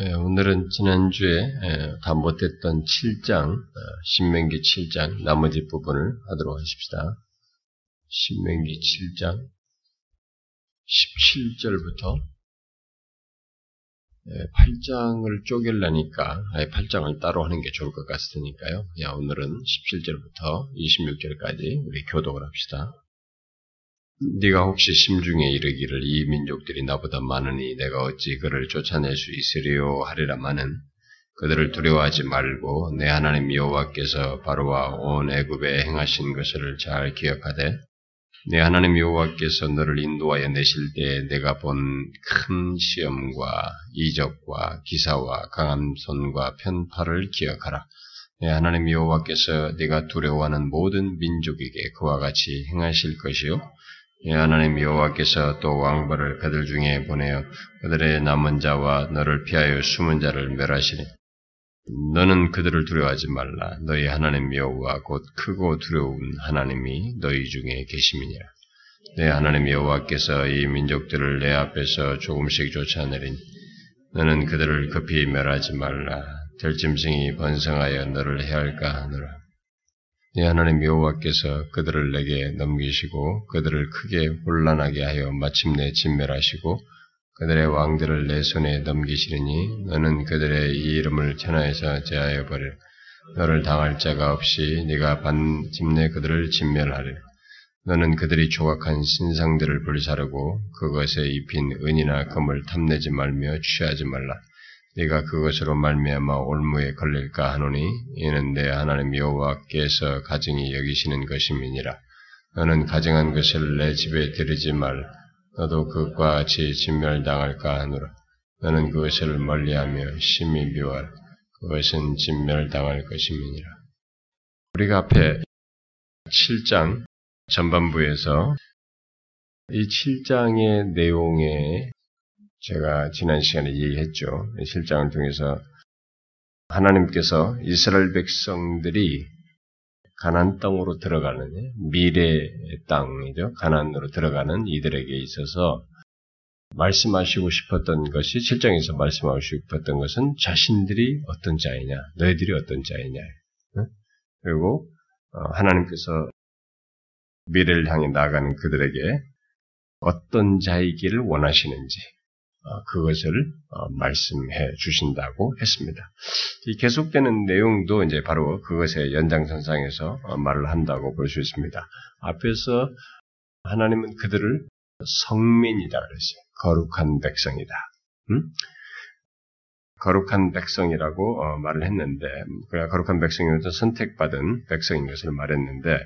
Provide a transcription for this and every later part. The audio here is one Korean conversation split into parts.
예, 오늘은 지난주에 예, 다 못했던 7장, 어, 신명기 7장 나머지 부분을 하도록 하십시다. 신명기 7장 17절부터 8장을 쪼갤라니까 8장을 따로 하는 게 좋을 것 같으니까요. 야, 오늘은 17절부터 26절까지 우리 교독을 합시다. 네가 혹시 심중에 이르기를 이 민족들이 나보다 많으니 내가 어찌 그를 쫓아낼 수 있으리요 하리라마는 그들을 두려워하지 말고 내 하나님 여호와께서 바로와 온 애굽에 행하신 것을 잘 기억하되 내 하나님 여호와께서 너를 인도하여 내실 때 내가 본 큰 시험과 이적과 기사와 강한 손과 편파를 기억하라. 내 하나님 여호와께서 네가 두려워하는 모든 민족에게 그와 같이 행하실 것이요 예, 하나님 여호와께서 또 왕벌을 그들 중에 보내어 그들의 남은 자와 너를 피하여 숨은 자를 멸하시니 너는 그들을 두려워하지 말라. 너희 하나님 여호와 곧 크고 두려운 하나님이 너희 중에 계심이니라. 내 하나님 여호와께서 이 민족들을 내 앞에서 조금씩 쫓아내리니 너는 그들을 급히 멸하지 말라. 들짐승이 번성하여 너를 해할까 하느라 네 하나님 여호와께서 그들을 내게 넘기시고 그들을 크게 혼란하게 하여 마침내 진멸하시고 그들의 왕들을 내 손에 넘기시리니 너는 그들의 이 이름을 천하에서 제하여 버리라. 너를 당할 자가 없이 네가 반집내 그들을 진멸하리라. 너는 그들이 조각한 신상들을 불사르고 그것에 입힌 은이나 금을 탐내지 말며 취하지 말라. 네가 그것으로 말미암아 올무에 걸릴까 하노니 이는 내 하나님 여호와께서 가증히 여기시는 것임이니라. 너는 가증한 것을 내 집에 들이지 말라. 너도 그것과 같이 진멸당할까 하노라. 너는 그것을 멀리하며 심히 미워하라. 그것은 진멸당할 것임이니라. 우리가 앞에 7장 전반부에서 이 7장의 내용에 제가 지난 시간에 얘기했죠. 실장을 통해서 하나님께서 이스라엘 백성들이 가난 땅으로 들어가는 미래 땅이죠. 가난으로 들어가는 이들에게 있어서 말씀하시고 싶었던 것이 실장에서 말씀하시고 싶었던 것은 자신들이 어떤 자이냐, 너희들이 어떤 자이냐. 그리고 어, 하나님께서 미래를 향해 나아가는 그들에게 어떤 자이기를 원하시는지 어, 그것을 어, 말씀해 주신다고 했습니다. 이 계속되는 내용도 이제 바로 그것의 연장선상에서 어, 말을 한다고 볼 수 있습니다. 앞에서 하나님은 그들을 성민이다 그랬어요. 거룩한 백성이다. 음? 거룩한 백성이라고 말을 했는데, 그 거룩한 백성이면 선택받은 백성인 것을 말했는데,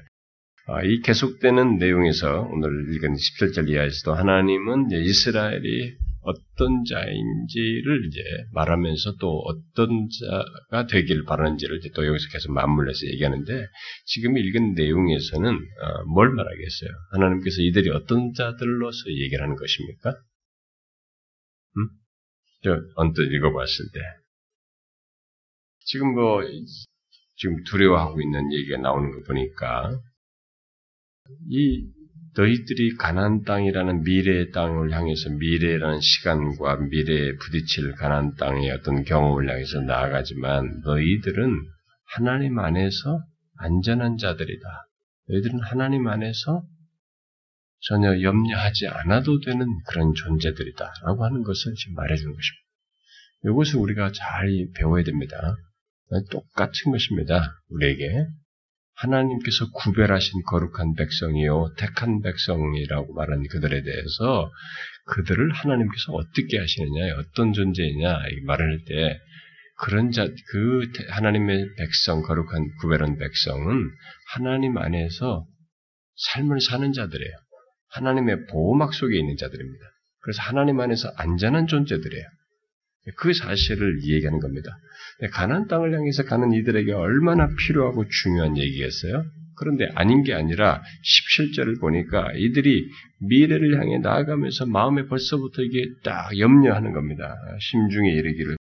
이 계속되는 내용에서 오늘 읽은 17절 이하에서도 하나님은 이스라엘이 어떤 자인지를 이제 말하면서 또 어떤 자가 되길 바라는지를 또 여기서 계속 맞물려서 얘기하는데 지금 읽은 내용에서는 어, 뭘 말하겠어요? 하나님께서 이들이 어떤 자들로서 얘기를 하는 것입니까? 음? 저 언뜻 읽어봤을 때 지금 뭐 지금 두려워하고 있는 얘기가 나오는 거 보니까 이 너희들이 가난 땅이라는 미래의 땅을 향해서 미래라는 시간과 미래에 부딪힐 가난 땅의 어떤 경험을 향해서 나아가지만 너희들은 하나님 안에서 안전한 자들이다. 너희들은 하나님 안에서 전혀 염려하지 않아도 되는 그런 존재들이다. 라고 하는 것을 지금 말해주는 것입니다. 이것을 우리가 잘 배워야 됩니다. 똑같은 것입니다. 우리에게. 하나님께서 구별하신 거룩한 백성이요, 택한 백성이라고 말한 그들에 대해서 그들을 하나님께서 어떻게 하시느냐, 어떤 존재이냐, 말을 할 때, 그런 자, 그 하나님의 백성, 거룩한 구별한 백성은 하나님 안에서 삶을 사는 자들이에요. 하나님의 보호막 속에 있는 자들입니다. 그래서 하나님 안에서 안전한 존재들이에요. 그 사실을 얘기하는 겁니다. 가난 땅을 향해서 가는 이들에게 얼마나 필요하고 중요한 얘기겠어요? 그런데 아닌 게 아니라 17절을 보니까 이들이 미래를 향해 나아가면서 마음에 벌써부터 이게 딱 염려하는 겁니다. 심중에 이르기를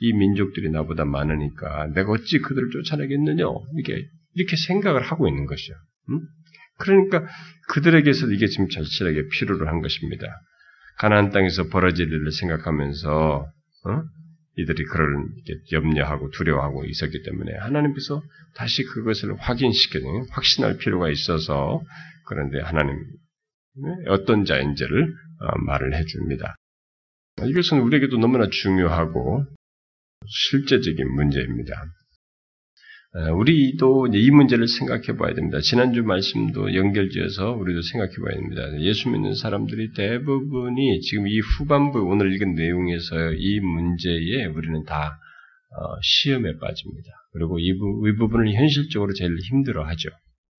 이 민족들이 나보다 많으니까 내가 어찌 그들을 쫓아내겠느냐 이렇게 이렇게 생각을 하고 있는 것이죠. 음? 그러니까 그들에게서 이게 지금 절실하게 필요로 한 것입니다. 가나안 땅에서 벌어질 일을 생각하면서 어? 이들이 그를 염려하고 두려워하고 있었기 때문에 하나님께서 다시 그것을 확인시켜주는 확신할 필요가 있어서 그런데 하나님 어떤 자인지를 어, 말을 해줍니다. 이것은 우리에게도 너무나 중요하고 실제적인 문제입니다. 어, 우리도 이 문제를 생각해 봐야 됩니다. 지난주 말씀도 연결지어서 우리도 생각해 봐야 됩니다. 예수 믿는 사람들이 대부분이 지금 이 후반부 오늘 읽은 내용에서 이 문제에 우리는 다 어, 시험에 빠집니다. 그리고 이, 부, 이 부분을 현실적으로 제일 힘들어 하죠.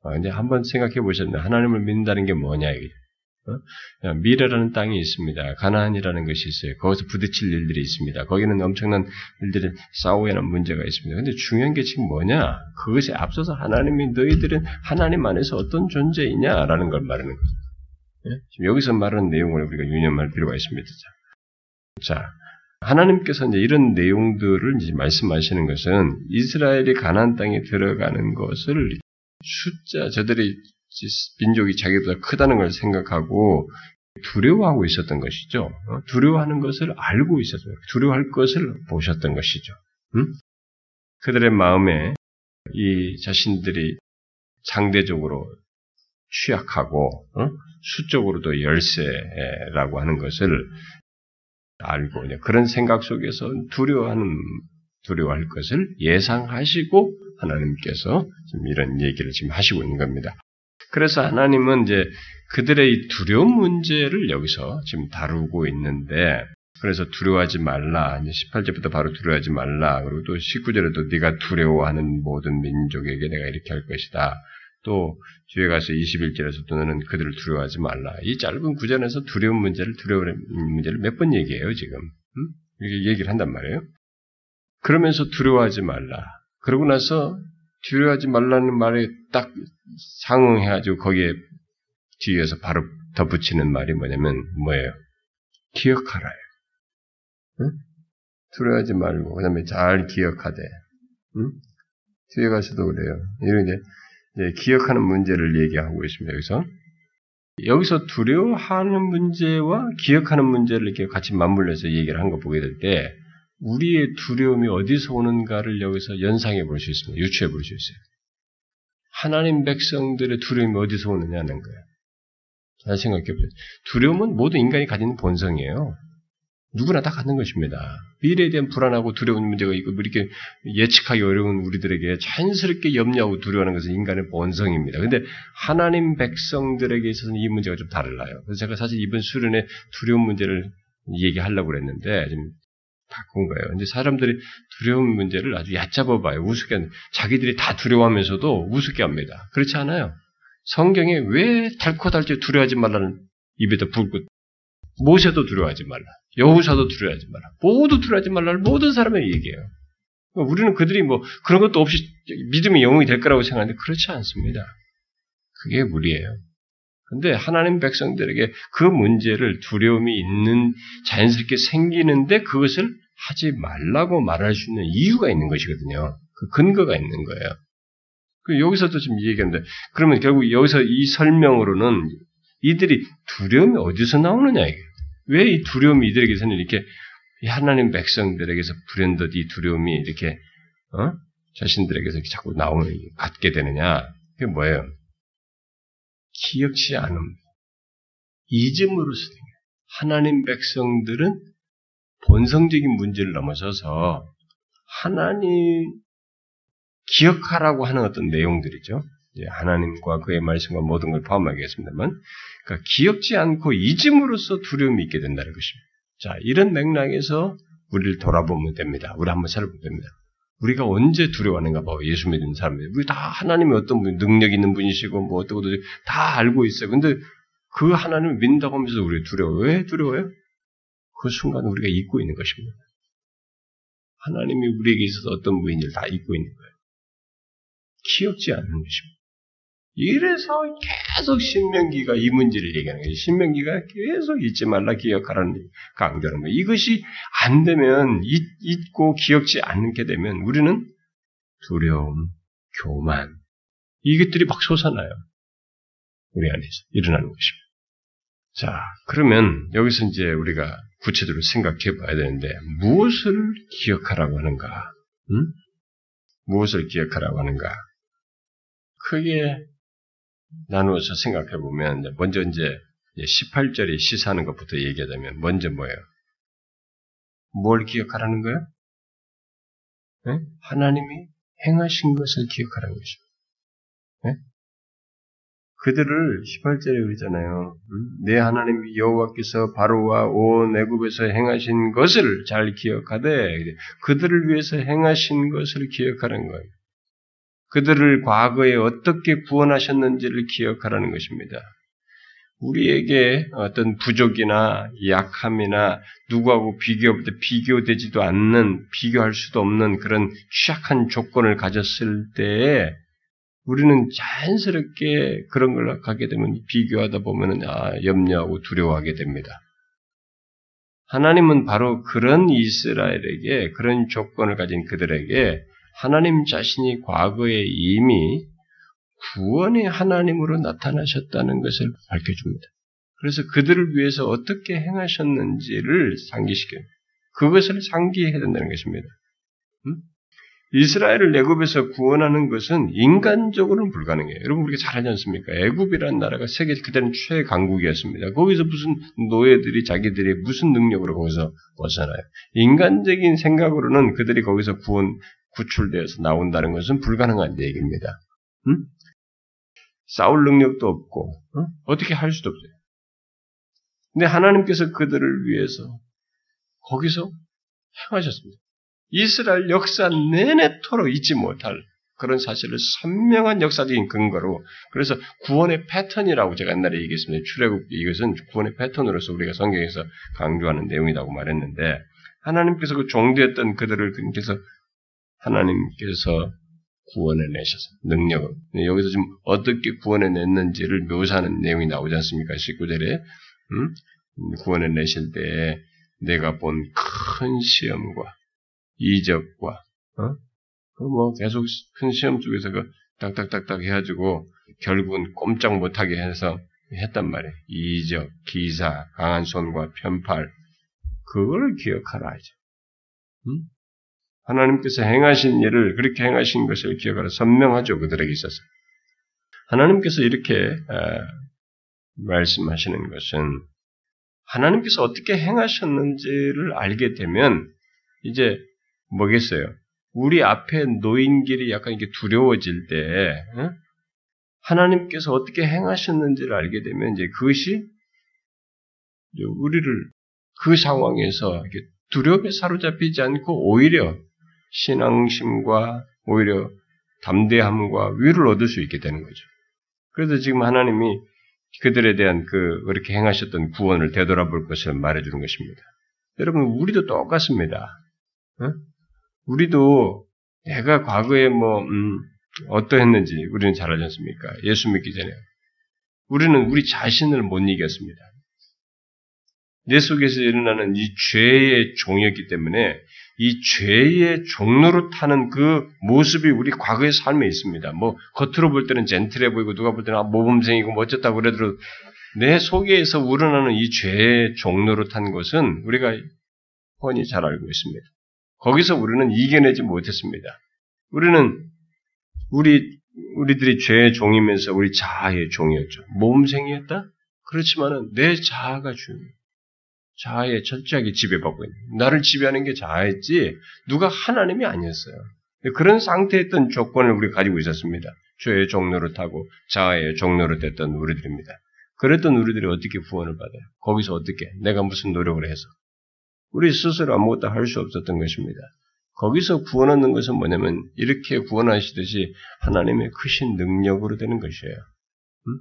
근데 한번 생각해 보셨나요? 하나님을 믿는다는 게 뭐냐, 이게. 어? 미래라는 땅이 있습니다. 가나안이라는 것이 있어요. 거기서 부딪힐 일들이 있습니다. 거기는 엄청난 일들이 싸워야 하는 문제가 있습니다. 근데 중요한 게 지금 뭐냐? 그것에 앞서서 하나님이 너희들은 하나님 안에서 어떤 존재이냐라는 걸 말하는 거죠. 예? 지금 여기서 말하는 내용을 우리가 유념할 필요가 있습니다. 자, 하나님께서 이제 이런 내용들을 이제 말씀하시는 것은 이스라엘이 가나안 땅에 들어가는 것을 숫자 저들이 민족이 자기보다 크다는 걸 생각하고 두려워하고 있었던 것이죠. 어? 두려워하는 것을 알고 있었어요. 두려워할 것을 보셨던 것이죠. 응? 그들의 마음에 이 자신들이 상대적으로 취약하고 어? 수적으로도 열세라고 하는 것을 알고 그런 생각 속에서 두려워하는 두려워할 것을 예상하시고 하나님께서 지금 이런 얘기를 지금 하시고 있는 겁니다. 그래서 하나님은 이제 그들의 두려움 문제를 여기서 지금 다루고 있는데 그래서 두려워하지 말라. 이제 18절부터 바로 두려워하지 말라. 그리고 또 19절에도 네가 두려워하는 모든 민족에게 내가 이렇게 할 것이다. 또 뒤에 가서 21절에서 또 너는 그들을 두려워하지 말라. 이 짧은 구절에서 두려움 문제를 두려움 문제를 몇 번 얘기해요 지금. 음? 이렇게 얘기를 한단 말이에요. 그러면서 두려워하지 말라. 그러고 나서 두려워하지 말라는 말에 딱 상응해가지고 거기에 뒤에서 바로 덧붙이는 말이 뭐냐면 뭐예요? 기억하라요. 응? 두려워하지 말고 그다음에 잘 기억하되. 응? 뒤에 가서도 그래요. 이런 이제, 이제 기억하는 문제를 얘기하고 있습니다. 여기서 여기서 두려워하는 문제와 기억하는 문제를 이렇게 같이 맞물려서 얘기를 한 거 보게 될 때 우리의 두려움이 어디서 오는가를 여기서 연상해 볼 수 있습니다. 유추해 볼 수 있어요. 하나님 백성들의 두려움이 어디서 오느냐는 거예요. 잘 생각해 보세요. 두려움은 모든 인간이 가지는 본성이에요. 누구나 다 갖는 것입니다. 미래에 대한 불안하고 두려운 문제가 있고 뭐 이렇게 예측하기 어려운 우리들에게 자연스럽게 염려하고 두려워하는 것은 인간의 본성입니다. 근데 하나님 백성들에게 있어서는 이 문제가 좀 달라요. 그래서 제가 사실 이번 수련회 두려운 문제를 얘기하려고 그랬는데 지금 바꾼 거예요. 근데 사람들이 두려운 문제를 아주 얕잡아 봐요. 우습게, 자기들이 다 두려워하면서도 우습게 합니다. 그렇지 않아요. 성경에 왜 달코 달지 두려워하지 말라는 입에다 불고, 모세도 두려워하지 말라. 여우사도 두려워하지 말라. 모두 두려워하지 말라는 모든 사람의 얘기예요. 우리는 그들이 뭐 그런 것도 없이 믿음의 영웅이 될 거라고 생각하는데 그렇지 않습니다. 그게 무리예요. 근데 하나님 백성들에게 그 문제를 두려움이 있는 자연스럽게 생기는데 그것을 하지 말라고 말할 수 있는 이유가 있는 것이거든요. 그 근거가 있는 거예요. 그 여기서도 지금 얘기하는데 그러면 결국 여기서 이 설명으로는 이들이 두려움이 어디서 나오느냐 이게 왜 이 두려움이 이들에게서는 이렇게 하나님 백성들에게서 불현듯 이 두려움이 이렇게 어? 자신들에게서 이렇게 자꾸 나오는 갖게 되느냐 그게 뭐예요? 기억치 않음 잊음으로서 하나님 백성들은 본성적인 문제를 넘어서서 하나님 기억하라고 하는 어떤 내용들이죠. 하나님과 그의 말씀과 모든 걸 포함하겠습니다만, 그러니까 기억지 않고 잊음으로써 두려움이 있게 된다는 것입니다. 자, 이런 맥락에서 우리를 돌아보면 됩니다. 우리 한번 살펴보면 됩니다. 우리가 언제 두려워하는가 봐요. 예수 믿는 사람들. 우리 다 하나님이 어떤 분, 능력 있는 분이시고, 뭐 어떻고 다 알고 있어요. 근데 그 하나님을 믿는다고 하면서 우리 두려워. 왜 두려워요? 그 순간 우리가 잊고 있는 것입니다. 하나님이 우리에게 있어서 어떤 분인지를 다 잊고 있는 거예요. 기억지 않는 것입니다. 이래서 계속 신명기가 이 문제를 얘기하는 거예요. 신명기가 계속 잊지 말라 기억하라는 강조하는 거예요. 이것이 안 되면 잊, 고 기억지 않게 되면 우리는 두려움, 교만 이것들이 막 솟아나요. 우리 안에서 일어나는 것입니다. 자, 그러면 여기서 이제 우리가 구체적으로 생각해 봐야 되는데, 무엇을 기억하라고 하는가? 응? 무엇을 기억하라고 하는가? 크게 나누어서 생각해 보면, 먼저 이제 18절에 시사하는 것부터 얘기하자면, 먼저 뭐예요? 뭘 기억하라는 거예요? 네? 하나님이 행하신 것을 기억하라는 것이죠. 네? 그들을 18절에 그러잖아요. 내 하나님 여호와께서 바로와 온 애굽에서 행하신 것을 잘 기억하되 그들을 위해서 행하신 것을 기억하는 거예요. 그들을 과거에 어떻게 구원하셨는지를 기억하라는 것입니다. 우리에게 어떤 부족이나 약함이나 누구하고 비교, 비교되지도 않는, 비교할 수도 없는 그런 취약한 조건을 가졌을 때에 우리는 자연스럽게 그런 걸 갖게 되면 비교하다 보면은 아, 염려하고 두려워하게 됩니다. 하나님은 바로 그런 이스라엘에게 그런 조건을 가진 그들에게 하나님 자신이 과거에 이미 구원의 하나님으로 나타나셨다는 것을 밝혀줍니다. 그래서 그들을 위해서 어떻게 행하셨는지를 상기시켜요. 그것을 상기해야 된다는 것입니다. 음? 이스라엘을 애굽에서 구원하는 것은 인간적으로는 불가능해요. 여러분 우리가 잘 알지 않습니까? 애굽이라는 나라가 세계 그때는 최강국이었습니다. 거기서 무슨 노예들이 자기들이 무슨 능력으로 거기서 벗어나요? 인간적인 생각으로는 그들이 거기서 구원 구출되어서 나온다는 것은 불가능한 얘기입니다. 음? 싸울 능력도 없고 어? 떻게 할 수도 없어요. 근데 하나님께서 그들을 위해서 거기서 행하셨습니다. 이스라엘 역사 내내토록 잊지 못할 그런 사실을 선명한 역사적인 근거로 그래서 구원의 패턴이라고 제가 옛날에 얘기했습니다. 출애굽 이것은 구원의 패턴으로서 우리가 성경에서 강조하는 내용이라고 말했는데 하나님께서 그 종되었던 그들을 그래서 하나님께서 구원해 내셔서 능력을 여기서 지금 어떻게 구원해 냈는지를 묘사하는 내용이 나오지 않습니까? 19절에 음? 구원해 내실 때 내가 본 큰 시험과 이적과 어? 그뭐 계속 큰 시험 속에서 그 딱딱딱딱 해가지고 결국은 꼼짝 못하게 해서 했단 말이에요. 이적, 기사, 강한 손과 편팔 그걸 기억하라 이제. 음? 하나님께서 행하신 일을 그렇게 행하신 것을 기억하라 선명하죠 그들에게 있어서. 하나님께서 이렇게 말씀하시는 것은 하나님께서 어떻게 행하셨는지를 알게 되면 이제 뭐겠어요? 우리 앞에 놓인 길이 약간 이렇게 두려워질 때 하나님께서 어떻게 행하셨는지를 알게 되면 이제 그것이 우리를 그 상황에서 두려움에 사로잡히지 않고 오히려 신앙심과 오히려 담대함과 위를 얻을 수 있게 되는 거죠. 그래서 지금 하나님이 그들에 대한 그 그렇게 행하셨던 구원을 되돌아볼 것을 말해주는 것입니다. 여러분 우리도 똑같습니다. 어? 우리도 내가 과거에 뭐 음, 어떠했는지 우리는 잘 알지 않습니까? 예수 믿기 전에 우리는 우리 자신을 못 이겼습니다. 내 속에서 일어나는 이 죄의 종이었기 때문에 이 죄의 종로로 타는 그 모습이 우리 과거의 삶에 있습니다. 뭐 겉으로 볼 때는 젠틀해 보이고 누가 볼 때는 아, 모범생이고 멋졌다고 그래도 내 속에서 우러나는 이 죄의 종로로 탄 것은 우리가 뻔히 잘 알고 있습니다. 거기서 우리는 이겨내지 못했습니다. 우리는 우리 우리들이 죄의 종이면서 우리 자아의 종이었죠. 모범생이었다? 그렇지만은 내 자아가 중요해요. 자아에 철저하게 지배받고 있는 나를 지배하는 게 자아였지 누가 하나님이 아니었어요. 그런 상태였던 조건을 우리가 가지고 있었습니다. 죄의 종로를 타고 자아의 종로로 됐던 우리들입니다. 그랬던 우리들이 어떻게 구원을 받아요? 거기서 어떻게? 내가 무슨 노력을 해서? 우리 스스로 아무것도 할 수 없었던 것입니다. 거기서 구원 얻는 것은 뭐냐면 이렇게 구원하시듯이 하나님의 크신 능력으로 되는 것이에요. 음?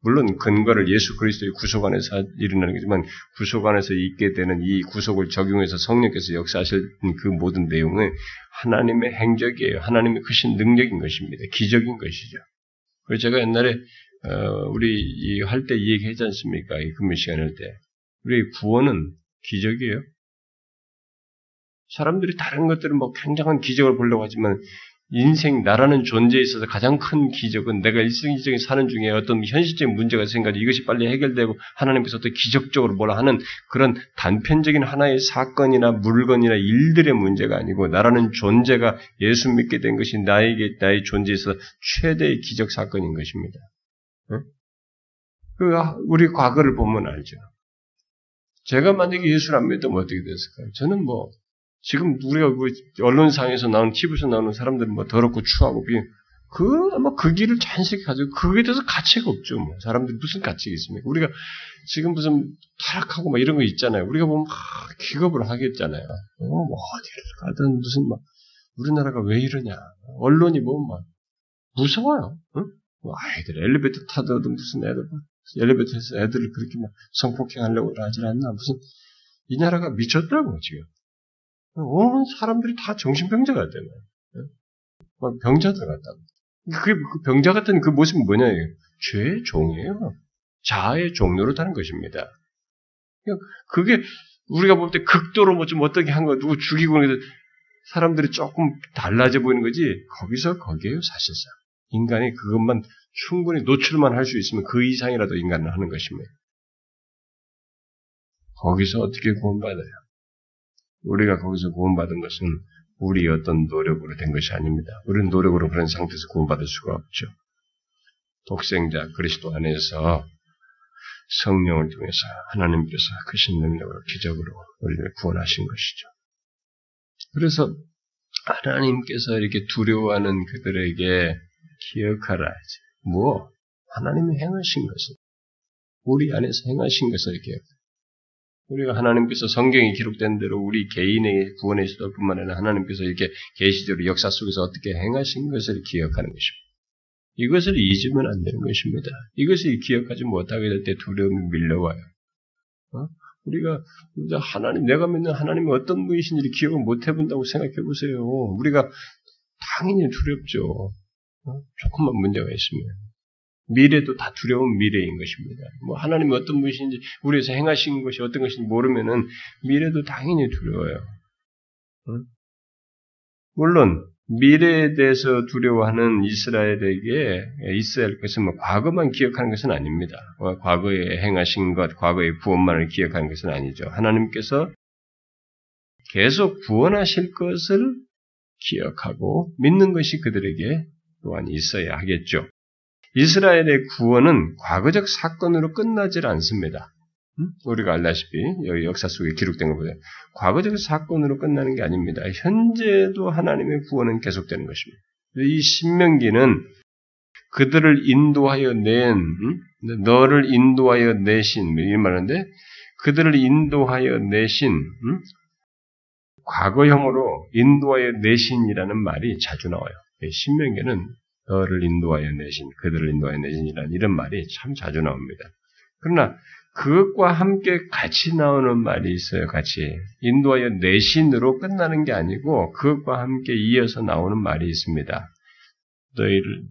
물론 근거를 예수 그리스도의 구속 안에서 일어나는 거지만 구속 안에서 있게 되는 이 구속을 적용해서 성령께서 역사하실 그 모든 내용은 하나님의 행적이에요. 하나님의 크신 능력인 것입니다. 기적인 것이죠. 그래서 제가 옛날에 어, 우리 할때 얘기하지 않습니까? 이 근무 시간 할 때. 우리 구원은 기적이에요. 사람들이 다른 것들은 뭐 굉장한 기적을 보려고 하지만 인생, 나라는 존재에 있어서 가장 큰 기적은 내가 일생적인 사는 중에 어떤 현실적인 문제가 생겨서 이것이 빨리 해결되고 하나님께서 어떤 기적적으로 뭐라 하는 그런 단편적인 하나의 사건이나 물건이나 일들의 문제가 아니고 나라는 존재가 예수 믿게 된 것이 나에게, 나의 존재에서 최대의 기적 사건인 것입니다. 그 우리 과거를 보면 알죠. 제가 만약에 예수를 안 믿으면 어떻게 됐을까요? 저는 뭐 지금 우리가 그 언론상에서 나오는 TV에서 나오는 사람들은 뭐 더럽고 추하고 비 그, 아마 그 길을 자연스럽게 가지고, 그거에 대해서 가치가 없죠, 뭐. 사람들이 무슨 가치가 있습니까? 우리가 지금 무슨 타락하고 막 이런 거 있잖아요. 우리가 보면 막 기겁을 하겠잖아요. 어, 뭐, 어디를 가든 무슨 막, 우리나라가 왜 이러냐. 언론이 뭐 막, 무서워요. 응? 뭐 아이들 엘리베이터 타더라도 무슨 애들, 엘리베이터에서 애들을 그렇게 막 성폭행하려고 하질 않나. 무슨, 이 나라가 미쳤다고, 지금. 온 사람들이 다 정신병자가 되네. 막 병자들 같다고. 그게 그 병자 같은 그 모습은 뭐냐? 죄의 종이에요. 자아의 종로로 타는 것입니다. 그게 우리가 볼 때 극도로 뭐 좀 어떻게 한 거, 누구 죽이고 사람들이 조금 달라져 보이는 거지, 거기서 거기에요, 사실상. 인간이 그것만 충분히 노출만 할 수 있으면 그 이상이라도 인간은 하는 것입니다. 거기서 어떻게 구원받아요? 우리가 거기서 구원받은 것은 우리 어떤 노력으로 된 것이 아닙니다. 우리는 노력으로 그런 상태에서 구원받을 수가 없죠. 독생자 그리스도 안에서 성령을 통해서 하나님께서 크신 능력으로 기적으로 우리를 구원하신 것이죠. 그래서 하나님께서 이렇게 두려워하는 그들에게 기억하라지. 뭐 하나님이 행하신 것을 우리 안에서 행하신 것을 이렇게 우리가 하나님께서 성경에 기록된 대로 우리 개인의 구원에 있을 뿐만 아니라 하나님께서 이렇게 계시적으로 역사 속에서 어떻게 행하신 것을 기억하는 것입니다. 이것을 잊으면 안 되는 것입니다. 이것을 기억하지 못하게 될 때 두려움이 밀려와요. 어? 우리가 하나님, 내가 믿는 하나님이 어떤 분이신지 기억을 못 해본다고 생각해 보세요. 우리가 당연히 두렵죠. 어? 조금만 문제가 있으면. 미래도 다 두려운 미래인 것입니다. 뭐 하나님이 어떤 분이신지 우리에서 행하신 것이 어떤 것인지 모르면은 미래도 당연히 두려워요. 응? 물론 미래에 대해서 두려워하는 이스라엘에게 있어야 할 것은 뭐 과거만 기억하는 것은 아닙니다. 뭐 과거에 행하신 것, 과거의 구원만을 기억하는 것은 아니죠. 하나님께서 계속 구원하실 것을 기억하고 믿는 것이 그들에게 또한 있어야 하겠죠. 이스라엘의 구원은 과거적 사건으로 끝나질 않습니다. 우리가 알다시피 여기 역사 속에 기록된 것보다 과거적 사건으로 끝나는 게 아닙니다. 현재도 하나님의 구원은 계속되는 것입니다. 이 신명기는 그들을 인도하여 낸 너를 인도하여 내신 뭐이 말인데 그들을 인도하여 내신 과거형으로 인도하여 내신이라는 말이 자주 나와요. 신명기는 너를 인도하여 내신, 그들을 인도하여 내신이라는 이런 말이 참 자주 나옵니다. 그러나 그것과 함께 같이 나오는 말이 있어요, 같이. 인도하여 내신으로 끝나는 게 아니고 그것과 함께 이어서 나오는 말이 있습니다. 너희를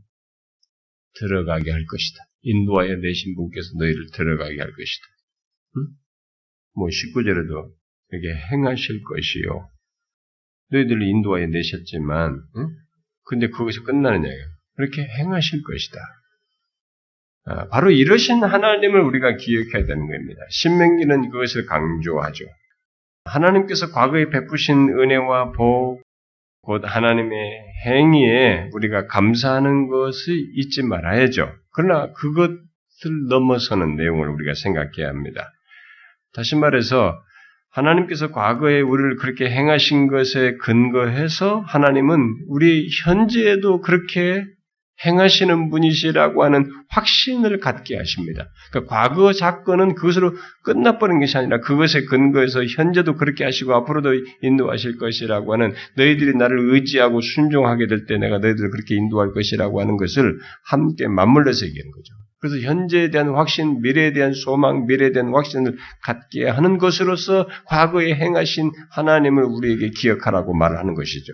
들어가게 할 것이다. 인도하여 내신 분께서 너희를 들어가게 할 것이다. 응? 뭐 19절에도 이렇게 행하실 것이요. 너희들을 인도하여 내셨지만, 응? 근데 거기서 끝나느냐요. 그렇게 행하실 것이다. 아, 바로 이러신 하나님을 우리가 기억해야 되는 겁니다. 신명기는 그것을 강조하죠. 하나님께서 과거에 베푸신 은혜와 복, 곧 하나님의 행위에 우리가 감사하는 것을 잊지 말아야죠. 그러나 그것을 넘어서는 내용을 우리가 생각해야 합니다. 다시 말해서 하나님께서 과거에 우리를 그렇게 행하신 것에 근거해서 하나님은 우리 현재에도 그렇게 행하시는 분이시라고 하는 확신을 갖게 하십니다. 그러니까 과거 사건은 그것으로 끝나버린 것이 아니라 그것에 근거해서 현재도 그렇게 하시고 앞으로도 인도하실 것이라고 하는 너희들이 나를 의지하고 순종하게 될 때 내가 너희들을 그렇게 인도할 것이라고 하는 것을 함께 맞물려서 얘기하는 거죠. 그래서 현재에 대한 확신, 미래에 대한 소망, 미래에 대한 확신을 갖게 하는 것으로서 과거에 행하신 하나님을 우리에게 기억하라고 말하는 것이죠.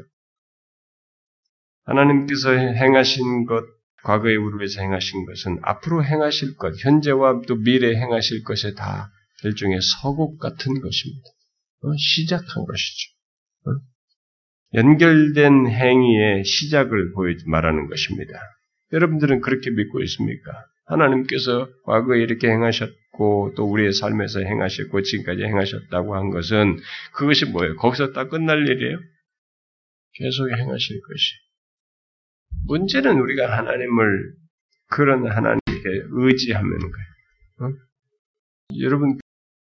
하나님께서 행하신 것, 과거에 우리 위해서 행하신 것은 앞으로 행하실 것, 현재와 또 미래에 행하실 것에 다 일종의 서곡 같은 것입니다. 어? 시작한 것이죠. 어? 연결된 행위의 시작을 보여 말하는 것입니다. 여러분들은 그렇게 믿고 있습니까? 하나님께서 과거에 이렇게 행하셨고 또 우리의 삶에서 행하셨고 지금까지 행하셨다고 한 것은 그것이 뭐예요? 거기서 딱 끝날 일이에요? 계속 행하실 것이. 문제는 우리가 하나님을 그런 하나님께 의지하면 거예요. 어? 여러분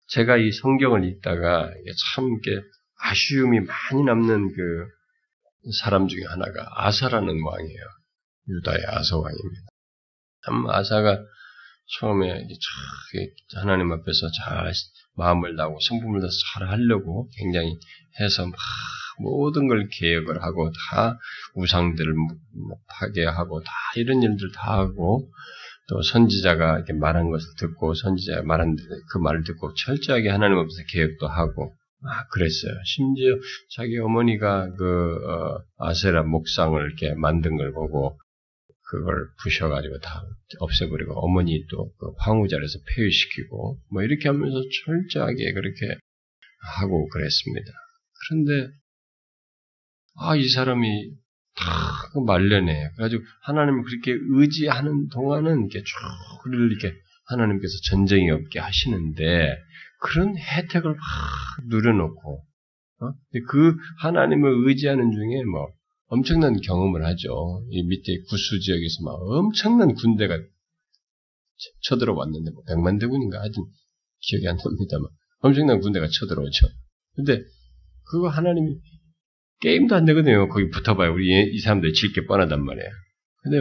제가 이 성경을 읽다가 참 이렇게 아쉬움이 많이 남는 그 사람 중에 하나가 아사라는 왕이에요. 유다의 아사 왕입니다. 참 아사가 처음에 하나님 앞에서 잘 마음을 다하고 성품을 다해서 잘 하려고 굉장히 해서 막 모든 걸 계획을 하고 다 우상들을 파괴하고 다 이런 일들 다 하고 또 선지자가 이렇게 말한 것을 듣고 선지자가 말한 그 말을 듣고 철저하게 하나님 앞에서 계획도 하고 아 그랬어요. 심지어 자기 어머니가 그 어, 아세라 목상을 이렇게 만든 걸 보고 그걸 부셔가지고 다 없애버리고 어머니 또 그 황후자리에서 폐위시키고 뭐 이렇게 하면서 철저하게 그렇게 하고 그랬습니다. 그런데 아 이 사람이 다그 말년에 그래가지고 하나님을 그렇게 의지하는 동안은 이렇게 쭉 이렇게 하나님께서 전쟁이 없게 하시는데 그런 혜택을 막 누려놓고 어? 그 하나님을 의지하는 중에 뭐 엄청난 경험을 하죠. 이 밑에 구수 지역에서 막 엄청난 군대가 쳐들어왔는데 뭐 백만 대군인가 하여튼 기억이 안 납니다만 엄청난 군대가 쳐들어오죠. 근데 그거 하나님이 게임도 안 되거든요. 거기 붙어봐요. 우리 이 사람들 질게 뻔하단 말이에요. 근데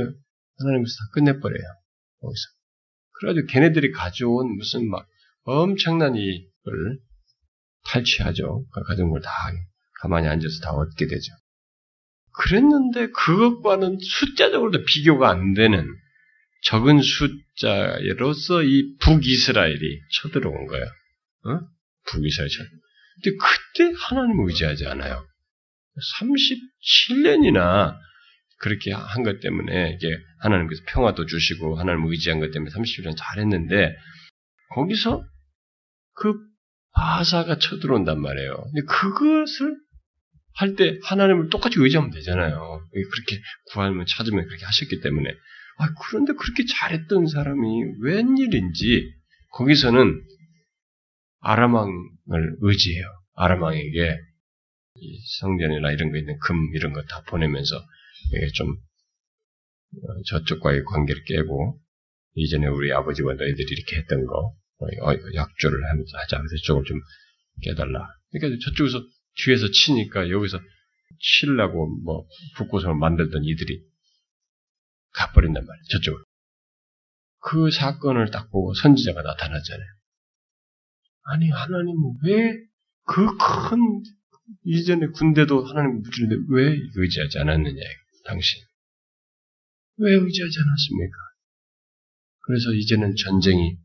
하나님께서 다 끝내버려요. 거기서. 그래가지고 걔네들이 가져온 무슨 막 엄청난 이걸 탈취하죠. 그 가져온 걸 다 가만히 앉아서 다 얻게 되죠. 그랬는데 그것과는 숫자적으로도 비교가 안 되는 적은 숫자로서 이 북이스라엘이 쳐들어온 거예요. 어? 북이스라엘 쳐. 근데 그때 하나님을 의지하지 않아요. 37년이나 그렇게 한 것 때문에 이게 하나님께서 평화도 주시고 하나님을 의지한 것 때문에 37년 잘했는데 거기서 그 바사가 쳐들어온단 말이에요. 근데 그것을 할 때 하나님을 똑같이 의지하면 되잖아요. 그렇게 구하면 찾으면 그렇게 하셨기 때문에. 아, 그런데 그렇게 잘했던 사람이 웬일인지 거기서는 아람왕을 의지해요. 아람왕에게 이 성전이나 이런 거 있는 금 이런 거 다 보내면서 좀 어, 저쪽과의 관계를 깨고 이전에 우리 아버지와 너희들이 이렇게 했던 거 어, 어, 약조를 하면서 하자. 그래서 저쪽을 좀 깨달라. 그러니까 저쪽에서 뒤에서 치니까 여기서 치려고 뭐 북고성을 만들던 이들이 가버린단 말이에요. 저쪽으로. 그 사건을 딱 보고 선지자가 나타났잖아요. 아니 하나님은 왜 그 큰 이전에 군대도 하나님 무지는데 왜 의지하지 않았느냐 당신 왜 의지하지 않았습니까? 그래서 이제는 전쟁이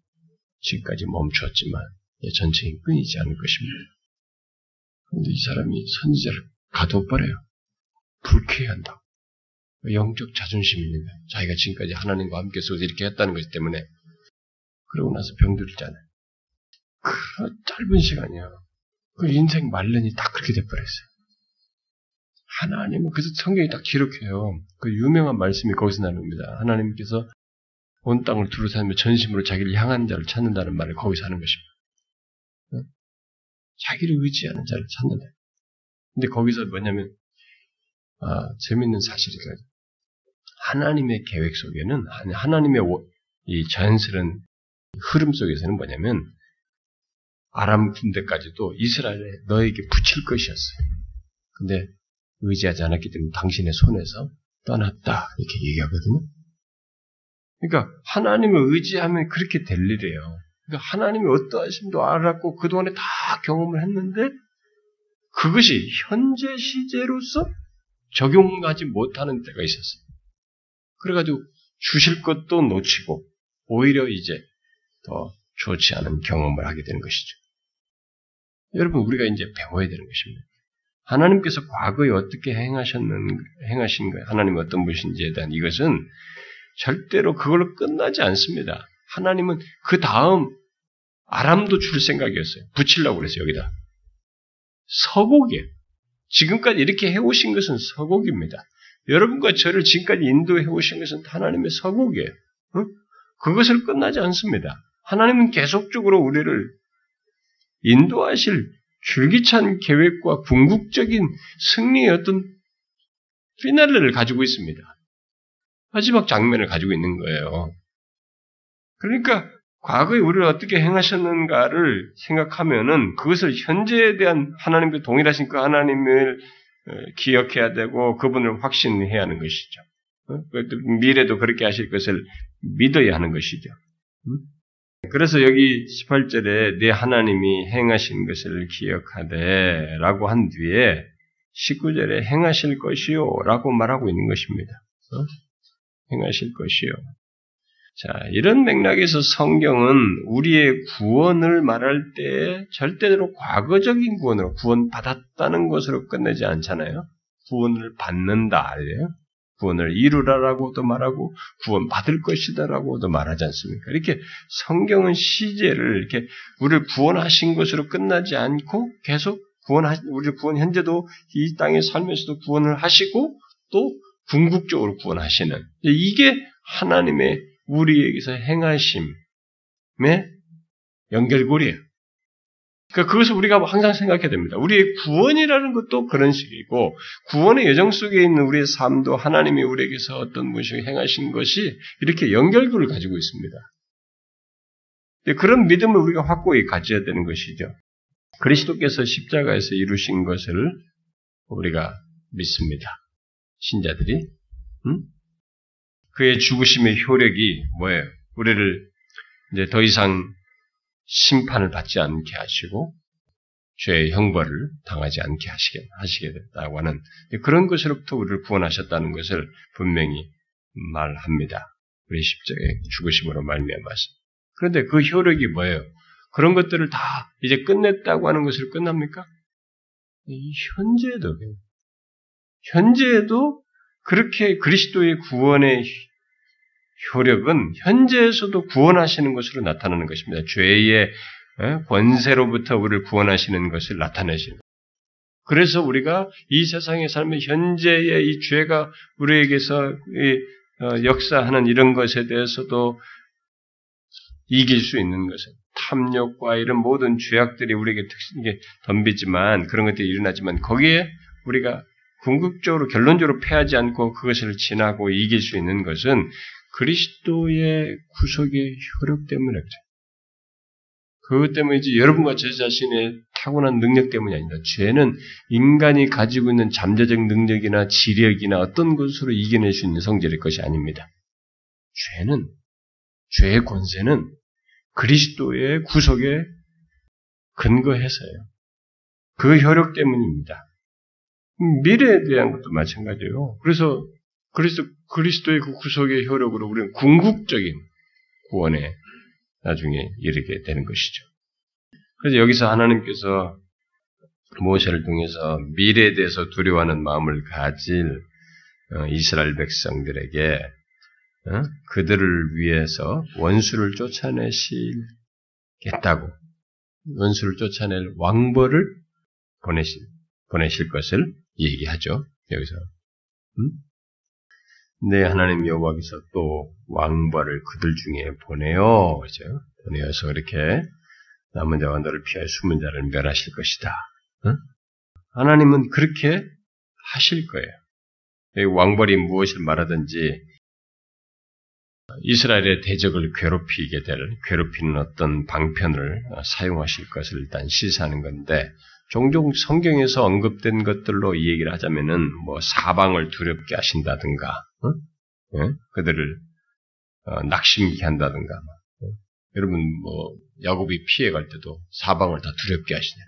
지금까지 멈췄지만 전쟁이 끊이지 않을 것입니다. 그런데 이 사람이 선지자를 가둬버려요. 불쾌한다. 영적 자존심이 있는 거예요. 자기가 지금까지 하나님과 함께 서서 이렇게 했다는 것 때문에 그러고 나서 병들잖아요. 그 짧은 시간이야. 그 인생 말년이 딱 그렇게 돼버렸어요. 하나님은 그래서 성경이 딱 기록해요. 그 유명한 말씀이 거기서 나옵니다. 하나님께서 온 땅을 두루사며 전심으로 자기를 향한 자를 찾는다는 말을 거기서 하는 것입니다. 자기를 의지하는 자를 찾는다. 근데 거기서 뭐냐면, 아, 재밌는 사실이 그 하나님의 계획 속에는, 하나님의 이 자연스러운 흐름 속에서는 뭐냐면, 아람 군대까지도 이스라엘에 너에게 붙일 것이었어요. 근데 의지하지 않았기 때문에 당신의 손에서 떠났다. 이렇게 얘기하거든요. 그러니까 하나님을 의지하면 그렇게 될 일이에요. 그러니까 하나님이 어떠하심도 알았고 그동안에 다 경험을 했는데 그것이 현재 시제로서 적용하지 못하는 때가 있었어요. 그래가지고 주실 것도 놓치고 오히려 이제 더 좋지 않은 경험을 하게 되는 것이죠. 여러분 우리가 이제 배워야 되는 것입니다. 하나님께서 과거에 어떻게 행하셨는 행하신 거예요. 하나님이 어떤 분이신지에 대한 이것은 절대로 그걸로 끝나지 않습니다. 하나님은 그 다음 아람도 줄 생각이었어요. 붙이려고 그랬어요, 여기다. 서곡이에요. 지금까지 이렇게 해오신 것은 서곡입니다. 여러분과 저를 지금까지 인도해 오신 것은 하나님의 서곡이에요. 어? 그것을 끝나지 않습니다. 하나님은 계속적으로 우리를 인도하실 줄기찬 계획과 궁극적인 승리의 어떤 피날레를 가지고 있습니다. 마지막 장면을 가지고 있는 거예요. 그러니까 과거에 우리를 어떻게 행하셨는가를 생각하면은 그것을 현재에 대한 하나님과 동일하신 그 하나님을 어, 기억해야 되고 그분을 확신해야 하는 것이죠. 어? 미래도 그렇게 하실 것을 믿어야 하는 것이죠. 그래서 여기 18절에 내 하나님이 행하신 것을 기억하되 라고 한 뒤에 19절에 행하실 것이요 라고 말하고 있는 것입니다. 어? 행하실 것이요. 자, 이런 맥락에서 성경은 우리의 구원을 말할 때 절대로 과거적인 구원으로 구원받았다는 것으로 끝내지 않잖아요. 구원을 받는다, 아니에요? 구원을 이루라라고도 말하고 구원받을 것이다라고도 말하지 않습니까? 이렇게 성경은 시제를 이렇게 우리를 구원하신 것으로 끝나지 않고 계속 구원하 우리 구원 현재도 이 땅에 살면서도 구원을 하시고 또 궁극적으로 구원하시는 이게 하나님의 우리에게서 행하심의 연결고리예요. 그러니까 그것을 우리가 항상 생각해야 됩니다. 우리의 구원이라는 것도 그런 식이고 구원의 여정 속에 있는 우리의 삶도 하나님이 우리에게서 어떤 분식 행하신 것이 이렇게 연결고를 가지고 있습니다. 그런 믿음을 우리가 확고히 가져야 되는 것이죠. 그리스도께서 십자가에서 이루신 것을 우리가 믿습니다. 신자들이 음? 그의 죽으심의 효력이 뭐예요? 우리를 이제 더 이상 심판을 받지 않게 하시고 죄의 형벌을 당하지 않게 하시게, 하시게 됐다고 하는 그런 것으로부터 우리를 구원하셨다는 것을 분명히 말합니다. 우리 십자가의 죽으심으로 말미암아서. 그런데 그 효력이 뭐예요? 그런 것들을 다 이제 끝냈다고 하는 것을 끝납니까? 현재에도 현재에도 그렇게 그리스도의 구원의 효력은 현재에서도 구원하시는 것으로 나타나는 것입니다. 죄의 권세로부터 우리를 구원하시는 것을 나타내시는 그래서 우리가 이 세상의 삶의 현재의 이 죄가 우리에게서 어, 역사하는 이런 것에 대해서도 이길 수 있는 것은 탐욕과 이런 모든 죄악들이 우리에게 특징게 덤비지만 그런 것들이 일어나지만 거기에 우리가 궁극적으로 결론적으로 패하지 않고 그것을 지나고 이길 수 있는 것은 그리스도의 구속의 효력 때문에 그래. 그것 때문이지 여러분과 제 자신의 타고난 능력 때문이 아니다. 죄는 인간이 가지고 있는 잠재적 능력이나 지력이나 어떤 것으로 이겨낼 수 있는 성질일 것이 아닙니다. 죄는 죄의 권세는 그리스도의 구속에 근거해서요. 그 효력 때문입니다. 미래에 대한 것도 마찬가지예요. 그래서 그리스도, 그리스도의 그 구속의 효력으로 우리는 궁극적인 구원에 나중에 이르게 되는 것이죠. 그래서 여기서 하나님께서 모세를 통해서 미래에 대해서 두려워하는 마음을 가질 어, 이스라엘 백성들에게 어, 그들을 위해서 원수를 쫓아내시겠다고 원수를 쫓아낼 왕벌을 보내실, 보내실 것을 얘기하죠. 여기서 음? 내 하나님 여호와께서 또 왕벌을 그들 중에 보내어 그죠? 보내어서 이렇게 남은 자와 너를 피하여 숨은 자를 멸하실 것이다. 응? 하나님은 그렇게 하실 거예요. 왕벌이 무엇을 말하든지 이스라엘의 대적을 괴롭히게 될 괴롭히는 어떤 방편을 사용하실 것을 일단 시사하는 건데 종종 성경에서 언급된 것들로 이 얘기를 하자면은 뭐 사방을 두렵게 하신다든가, 어? 예? 그들을 어, 낙심케 한다든가. 어? 여러분 뭐 야곱이 피해갈 때도 사방을 다 두렵게 하시네.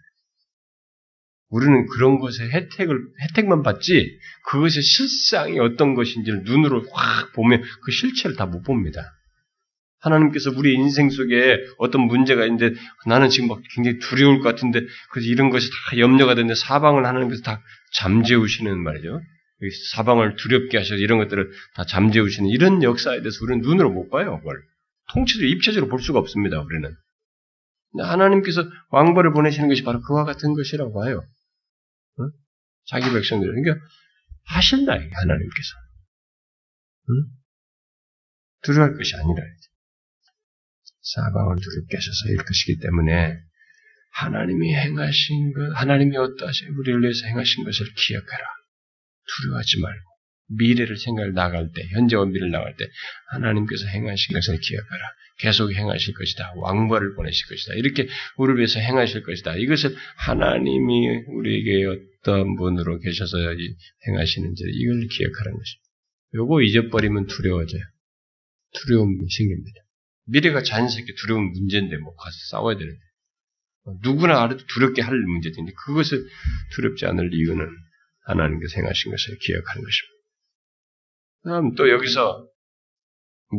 우리는 그런 것에 혜택을 혜택만 받지 그것의 실상이 어떤 것인지를 눈으로 확 보면 그 실체를 다 못 봅니다. 하나님께서 우리 인생 속에 어떤 문제가 있는데 나는 지금 막 굉장히 두려울 것 같은데 그래서 이런 것이 다 염려가 되는데 사방을 하나님께서 다 잠재우시는 말이죠. 사방을 두렵게 하셔서 이런 것들을 다 잠재우시는 이런 역사에 대해서 우리는 눈으로 못 봐요. 그걸 통치적으로 입체적으로 볼 수가 없습니다. 우리는 하나님께서 왕벌을 보내시는 것이 바로 그와 같은 것이라고 봐요. 자기 백성들 그러니까 하신다 이게 하나님께서. 응? 두려워할 것이 아니라 사방을 두렵게 하셔서 일 것이기 때문에 하나님이 행하신 것, 하나님이 어떠하시 우리를 위해서 행하신 것을 기억하라. 두려워하지 말고 미래를 생각을 나갈 때, 현재와 미래를 나갈 때 하나님께서 행하신 것을 기억하라. 계속 행하실 것이다. 왕벌을 보내실 것이다. 이렇게 우리를 위해서 행하실 것이다. 이것을 하나님이 우리에게 어떤 분으로 계셔서 행하시는지 이걸 기억하라는 것입니다. 요거 잊어버리면 두려워져요. 두려움이 생깁니다. 미래가 자연스럽게 두려운 문제인데 뭐 가서 싸워야 되는데 누구나 알아도 두렵게 할 문제인데 그것을 두렵지 않을 이유는 하나님께서 행하신 것을 기억하는 것입니다. 다음 또 여기서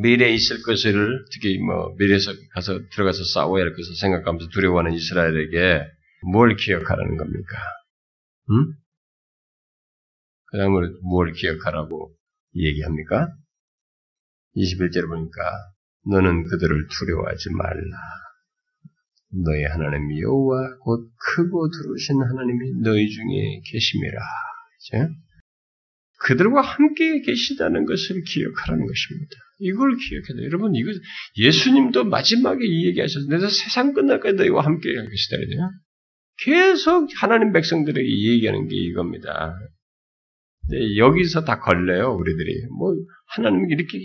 미래에 있을 것을 특히 뭐 미래에서 가서 들어가서 싸워야 할 것을 생각하면서 두려워하는 이스라엘에게 뭘 기억하라는 겁니까? 음? 그 다음으로 뭘 기억하라고 얘기합니까? 21절을 보니까 너는 그들을 두려워하지 말라. 너희 하나님 여호와 곧 크고 두루신 하나님이 너희 중에 계심이라. 그들과 함께 계시다는 것을 기억하라는 것입니다. 이걸 기억해야 돼요. 여러분, 이거, 예수님도 마지막에 이 얘기 하셨는데, 세상 끝날까지 너희와 함께 계시다. 그래요. 계속 하나님 백성들에게 얘기하는 게 이겁니다. 네, 여기서 다 걸려요, 우리들이. 뭐, 하나님 이렇게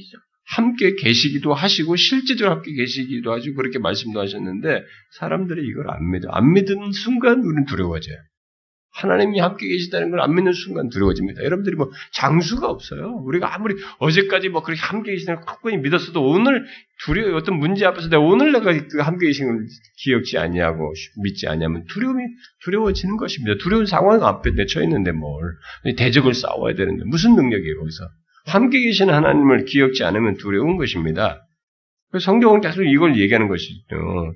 함께 계시기도 하시고, 실제적으로 함께 계시기도 하시고, 그렇게 말씀도 하셨는데, 사람들이 이걸 안 믿어. 안 믿는 순간 우리는 두려워져요. 하나님이 함께 계시다는 걸 안 믿는 순간 두려워집니다. 여러분들이 뭐 장수가 없어요. 우리가 아무리 어제까지 뭐 그렇게 함께 계시다는 걸 굳건히 믿었어도 오늘 두려워 어떤 문제 앞에서 내가 오늘 내가 그 함께 계신 걸 기억지 아니하고 믿지 아니하면 두려움이 두려워지는 것입니다. 두려운 상황 앞에 내쳐 있는데 뭘 대적을 싸워야 되는데 무슨 능력이에요 거기서 함께 계시는 하나님을 기억지 않으면 두려운 것입니다. 성경은 계속 이걸 얘기하는 것이죠.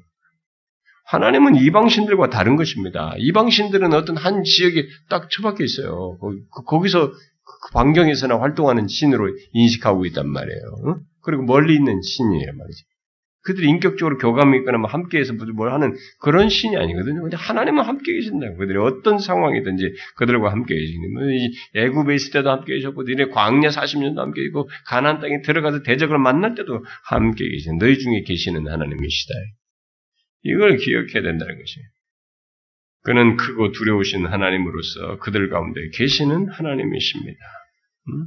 하나님은 이방신들과 다른 것입니다. 이방신들은 어떤 한 지역에 딱 처박혀 있어요. 거기서 그 반경에서나 활동하는 신으로 인식하고 있단 말이에요. 그리고 멀리 있는 신이에요 말이죠. 그들이 인격적으로 교감이 있거나 뭐 함께해서 뭘 하는 그런 신이 아니거든요. 근데 하나님은 함께 계신다. 그들이 어떤 상황이든지 그들과 함께 계시는 뭐 애굽에 있을 때도 함께 계셨고, 너네 광야 40년도 함께 있고, 가나안 땅에 들어가서 대적을 만날 때도 함께 계신 너희 중에 계시는 하나님이시다. 이걸 기억해야 된다는 것이에요. 그는 크고 두려우신 하나님으로서 그들 가운데 계시는 하나님이십니다. 음?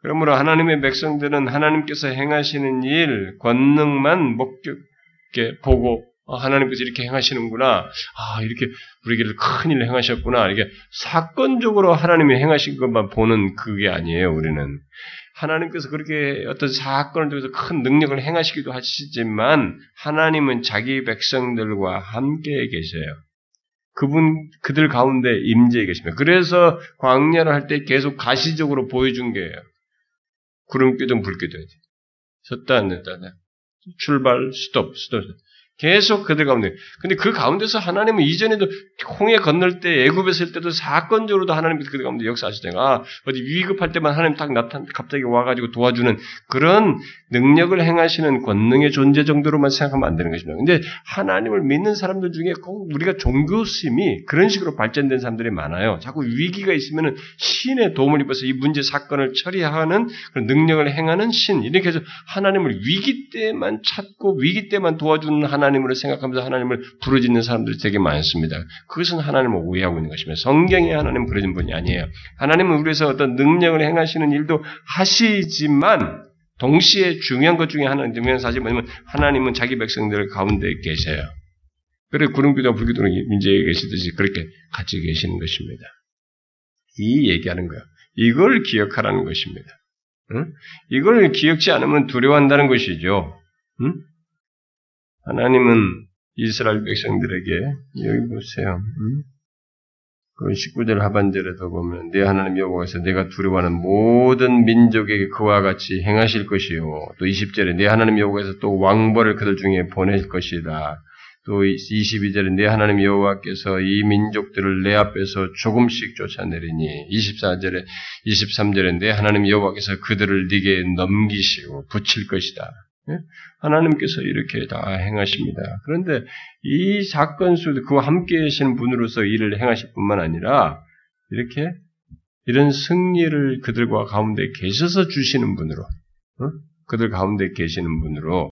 그러므로 하나님의 백성들은 하나님께서 행하시는 일, 권능만 목격게 보고 아, 하나님께서 이렇게 행하시는구나. 아, 이렇게 우리에게 큰 일을 행하셨구나. 이렇게 사건적으로 하나님이 행하신 것만 보는 그게 아니에요, 우리는. 하나님께서 그렇게 어떤 사건을 통해서 큰 능력을 행하시기도 하시지만 하나님은 자기 백성들과 함께 계세요. 그분 그들 가운데 임재해 계십니다. 그래서 광야를 할 때 계속 가시적으로 보여준 게예요. 구름 기둥 불 기둥 섰다 앉았다 출발 스톱 스톱 계속 그들 가운데. 근데 그 가운데서 하나님은 이전에도 홍해 건널 때 애굽에 있을 때도 사건적으로도 하나님께서 그들 가운데 역사하시잖아요. 아, 어디 위급할 때만 하나님 딱 나타 갑자기 와가지고 도와주는 그런 능력을 행하시는 권능의 존재 정도로만 생각하면 안 되는 것입니다. 근데 하나님을 믿는 사람들 중에 꼭 우리가 종교심이 그런 식으로 발전된 사람들이 많아요. 자꾸 위기가 있으면은 신의 도움을 입어서 이 문제 사건을 처리하는 그런 능력을 행하는 신 이렇게 해서 하나님을 위기 때만 찾고 위기 때만 도와주는 하나님 하나님으로 생각하면서 하나님을 부르짖는 사람들이 되게 많습니다. 그것은 하나님을 오해하고 있는 것입니다. 성경에 하나님 부르짖는 분이 아니에요. 하나님은 우리에서 어떤 능력을 행하시는 일도 하시지만 동시에 중요한 것 중에 하나는 중요한 사실이 뭐냐면 하나님은 자기 백성들 가운데 계세요. 그래 구름기도 불기도는 민재에 계시듯이 그렇게 같이 계시는 것입니다. 이 얘기하는 거예요. 이걸 기억하라는 것입니다. 응? 이걸 기억지 않으면 두려워한다는 것이죠. 응? 하나님은 이스라엘 백성들에게 여기 보세요. 음? 그 19절 하반절에도 보면 내 하나님 여호와께서 내가 두려워하는 모든 민족에게 그와 같이 행하실 것이요. 또 20절에 내 하나님 여호와께서 또 왕벌을 그들 중에 보낼 것이다. 또 22절에 내 하나님 여호와께서 이 민족들을 내 앞에서 조금씩 쫓아내리니 24절에 23절에 내 하나님 여호와께서 그들을 네게 넘기시고 붙일 것이다. 예? 하나님께서 이렇게 다 행하십니다. 그런데 이 사건 속에 그와 함께 계시는 분으로서 일을 행하실 뿐만 아니라 이렇게 이런 승리를 그들과 가운데 계셔서 주시는 분으로, 어? 그들 가운데 계시는 분으로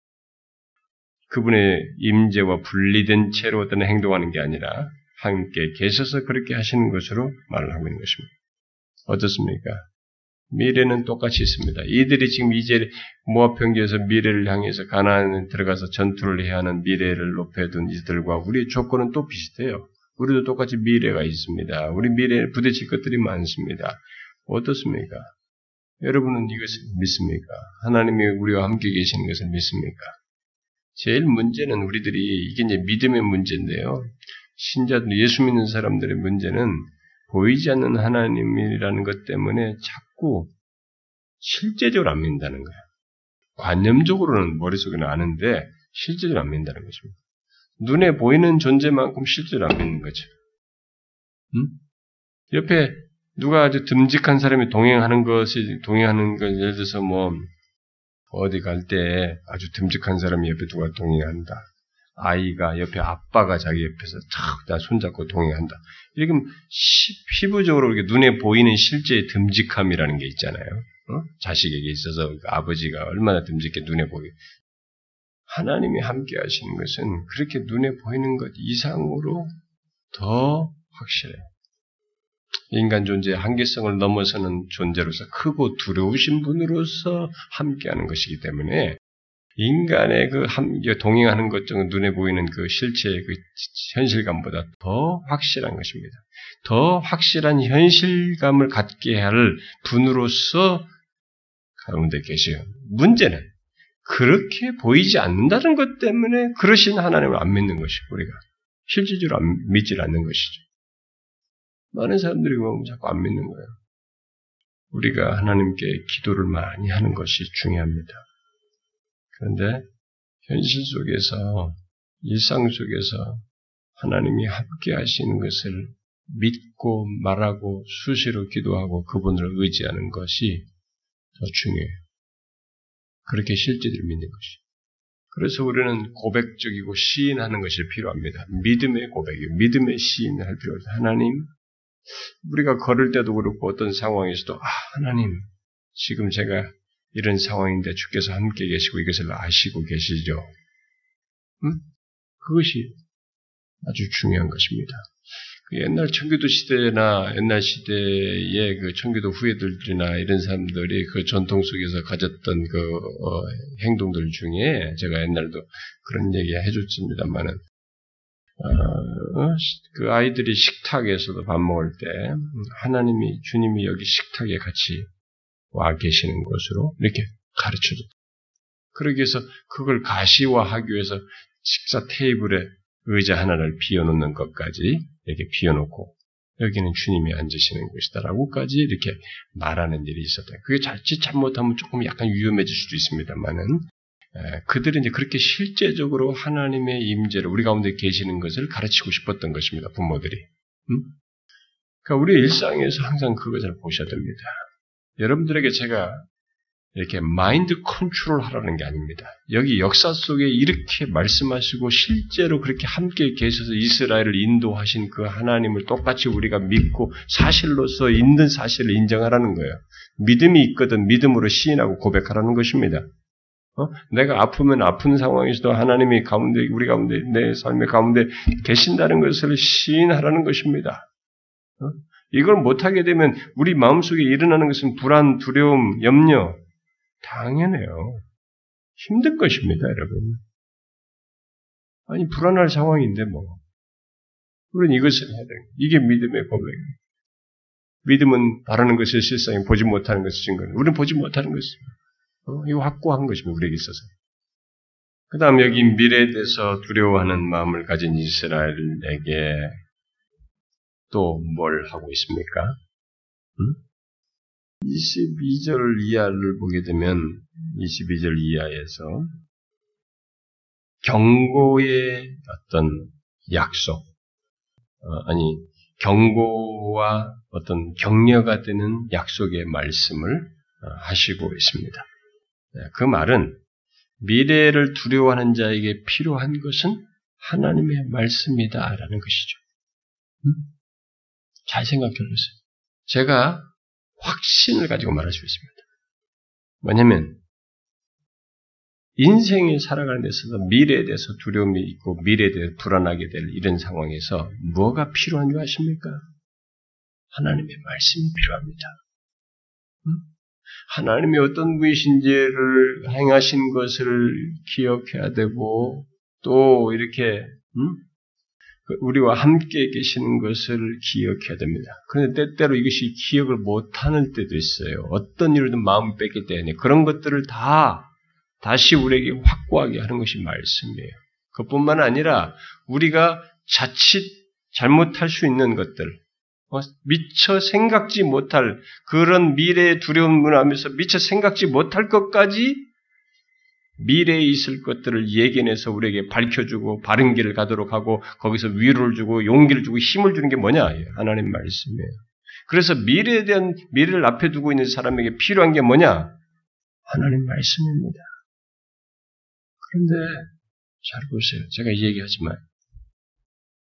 그분의 임재와 분리된 채로 어떤 행동하는 게 아니라 함께 계셔서 그렇게 하시는 것으로 말을 하고 있는 것입니다. 어떻습니까? 미래는 똑같이 있습니다. 이들이 지금 이제 모압 평지에서 미래를 향해서 가나안에 들어가서 전투를 해야 하는 미래를 높여둔 이들과 우리의 조건은 또 비슷해요. 우리도 똑같이 미래가 있습니다. 우리 미래에 부딪힐 것들이 많습니다. 어떻습니까? 여러분은 이것을 믿습니까? 하나님이 우리와 함께 계시는 것을 믿습니까? 제일 문제는 우리들이 이게 이제 믿음의 문제인데요. 신자들, 예수 믿는 사람들의 문제는 보이지 않는 하나님이라는 것 때문에 자꾸 실제적으로 안 믿는다는 거예요. 관념적으로는 머릿속에는 아는데 실제적으로 안 믿는다는 것입니다. 눈에 보이는 존재만큼 실제로 안 믿는 거죠. 음? 옆에 누가 아주 듬직한 사람이 동행하는 것이 동행하는 것 예를 들어서 뭐 어디 갈 때 아주 듬직한 사람이 옆에 누가 동행한다. 아이가 옆에 아빠가 자기 옆에서 탁 손잡고 동행한다. 이렇게 피부적으로 이렇게 눈에 보이는 실제의 듬직함이라는 게 있잖아요. 어? 자식에게 있어서 그 아버지가 얼마나 듬직해 눈에 보이. 하나님이 함께 하시는 것은 그렇게 눈에 보이는 것 이상으로 더 확실해요. 인간 존재의 한계성을 넘어서는 존재로서 크고 두려우신 분으로서 함께하는 것이기 때문에 인간의 그 함께 동행하는 것 중 눈에 보이는 그 실체의 그 현실감보다 더 확실한 것입니다. 더 확실한 현실감을 갖게 할 분으로서 가운데 계세요. 문제는 그렇게 보이지 않는다는 것 때문에 그러신 하나님을 안 믿는 것이 우리가 실질적으로 안, 믿질 않는 것이죠. 많은 사람들이 보면 자꾸 안 믿는 거예요. 우리가 하나님께 기도를 많이 하는 것이 중요합니다. 그런데 현실 속에서 일상 속에서 하나님이 함께 하시는 것을 믿고 말하고 수시로 기도하고 그분을 의지하는 것이 더 중요해요. 그렇게 실제를 믿는 것이. 그래서 우리는 고백적이고 시인하는 것이 필요합니다. 믿음의 고백이, 믿음의 시인을 할 필요가 있다. 하나님, 우리가 걸을 때도 그렇고 어떤 상황에서도 아, 하나님, 지금 제가 이런 상황인데 주께서 함께 계시고 이것을 아시고 계시죠. 응? 그것이 아주 중요한 것입니다. 그 옛날 청교도 시대나 옛날 시대의 그 청교도 후예들이나 이런 사람들이 그 전통 속에서 가졌던 그 어, 행동들 중에 제가 옛날도 그런 얘기 해줬습니다만은 어, 그 아이들이 식탁에서도 밥 먹을 때 하나님이 주님이 여기 식탁에 같이 와 계시는 것으로 이렇게 가르쳐 줬다. 그러기 위해서 그걸 가시화하기 위해서 식사 테이블에 의자 하나를 비워놓는 것까지 이렇게 비워놓고 여기는 주님이 앉으시는 것이다라고까지 이렇게 말하는 일이 있었다. 그게 자칫 잘못하면 조금 약간 위험해질 수도 있습니다만은 그들은 이제 그렇게 실제적으로 하나님의 임재를 우리 가운데 계시는 것을 가르치고 싶었던 것입니다. 부모들이. 음? 그러니까 우리 일상에서 항상 그것을 보셔야 됩니다. 여러분들에게 제가 이렇게 마인드 컨트롤 하라는 게 아닙니다. 여기 역사 속에 이렇게 말씀하시고 실제로 그렇게 함께 계셔서 이스라엘을 인도하신 그 하나님을 똑같이 우리가 믿고 사실로서 있는 사실을 인정하라는 거예요. 믿음이 있거든 믿음으로 시인하고 고백하라는 것입니다. 어? 내가 아프면 아픈 상황에서도 하나님이 가운데 우리 가운데 내 삶의 가운데 계신다는 것을 시인하라는 것입니다. 어? 이걸 못하게 되면 우리 마음속에 일어나는 것은 불안, 두려움, 염려. 당연해요. 힘든 것입니다, 여러분. 아니, 불안할 상황인데 뭐. 우리는 이것을 해야 돼요. 이게 믿음의 고백이에요. 믿음은 바라는 것을 실상에 보지 못하는 것을 증거는 우리는 보지 못하는 것입니다. 어, 이거 확고한 것입니다. 우리에게 있어서. 그 다음 여기 미래에 대해서 두려워하는 마음을 가진 이스라엘에게 또 뭘 하고 있습니까? 음? 22절 이하를 보게 되면 22절 이하에서 경고의 어떤 약속, 어, 아니 경고와 어떤 격려가 되는 약속의 말씀을 어, 하시고 있습니다. 네, 그 말은 미래를 두려워하는 자에게 필요한 것은 하나님의 말씀이다라는 것이죠. 음? 잘 생각해 보세요. 제가 확신을 가지고 말할 수 있습니다. 뭐냐면 인생을 살아가는 데 있어서 미래에 대해서 두려움이 있고 미래에 대해 불안하게 될 이런 상황에서 뭐가 필요한 줄 아십니까? 하나님의 말씀이 필요합니다. 하나님이 어떤 분이신지를 행하신 것을 기억해야 되고 또 이렇게 음? 우리와 함께 계시는 것을 기억해야 됩니다. 그런데 때때로 이것이 기억을 못하는 때도 있어요. 어떤 일이든 마음 뺏길 때에 그런 것들을 다 다시 우리에게 확고하게 하는 것이 말씀이에요. 그뿐만 아니라 우리가 자칫 잘못할 수 있는 것들, 어, 미처 생각지 못할 그런 미래의 두려움을 하면서 미처 생각지 못할 것까지 미래에 있을 것들을 예견해서 우리에게 밝혀주고 바른 길을 가도록 하고 거기서 위로를 주고 용기를 주고 힘을 주는 게 뭐냐? 하나님 말씀이에요. 그래서 미래에 대한 미래를 앞에 두고 있는 사람에게 필요한 게 뭐냐? 하나님 말씀입니다. 그런데 잘 보세요. 제가 이 얘기하지만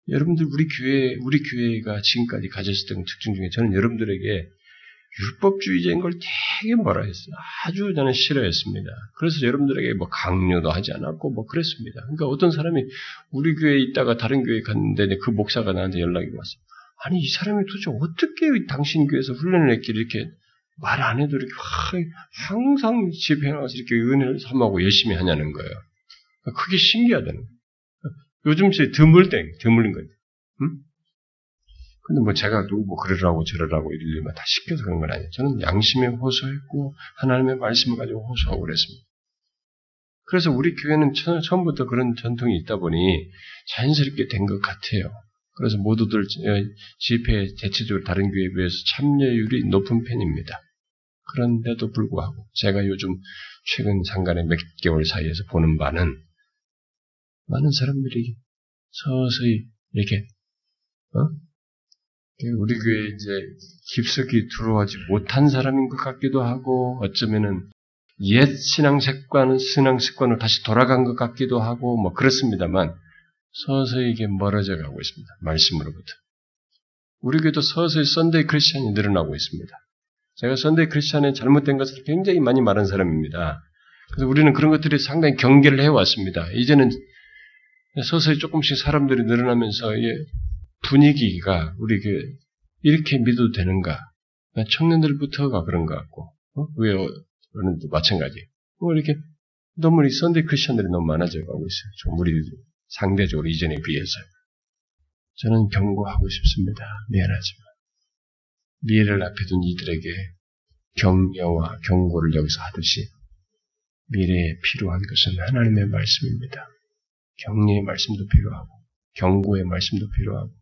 여러분들 우리 교회 우리 교회가 지금까지 가졌던 특징 중에 저는 여러분들에게 율법주의자인 걸 되게 뭐라 했어요. 아주 저는 싫어했습니다. 그래서 여러분들에게 뭐 강요도 하지 않았고 뭐 그랬습니다. 그러니까 어떤 사람이 우리 교회에 있다가 다른 교회에 갔는데 그 목사가 나한테 연락이 왔어요. 아니 이 사람이 도대체 어떻게 당신 교회에서 훈련을 했길래 이렇게 말 안 해도 이렇게 항상 집에 나와서 이렇게 은혜를 삼하고 열심히 하냐는 거예요. 그게 신기하다는 거예요. 요즘 제 드물대, 드물린 거예요. 응? 근데 뭐 제가 누구 뭐 그러라고 저러라고 이러려면 다 시켜서 그런 건 아니에요. 저는 양심에 호소했고 하나님의 말씀을 가지고 호소하고 그랬습니다. 그래서 우리 교회는 처음부터 그런 전통이 있다 보니 자연스럽게 된 것 같아요. 그래서 모두들 어, 집회에 대체적으로 다른 교회에 비해서 참여율이 높은 편입니다. 그런데도 불구하고 제가 요즘 최근 상간의 몇 개월 사이에서 보는 바는 많은 사람들이 서서히 이렇게 어? 우리 교회에 이제 깊숙이 들어오지 못한 사람인 것 같기도 하고 어쩌면은 옛 신앙 습관, 신앙 습관으로 다시 돌아간 것 같기도 하고 뭐 그렇습니다만 서서히 이게 멀어져 가고 있습니다. 말씀으로부터. 우리 교회도 서서히 Sunday 크리스천이 늘어나고 있습니다. 제가 Sunday 크리스천의 잘못된 것을 굉장히 많이 말한 사람입니다. 그래서 우리는 그런 것들이 상당히 경계를 해왔습니다. 이제는 서서히 조금씩 사람들이 늘어나면서 분위기가 우리 교 이렇게 믿어도 되는가? 청년들부터가 그런 것 같고, 어? 왜, 어는 마찬가지. 뭐 이렇게 너무 이 Sunday 크리스천들이 너무 많아져 가고 있어요. 좀 우리 상대적으로 이전에 비해서. 저는 경고하고 싶습니다. 미안하지만. 미래를 앞에 둔 이들에게 격려와 경고를 여기서 하듯이 미래에 필요한 것은 하나님의 말씀입니다. 격려의 말씀도 필요하고, 경고의 말씀도 필요하고,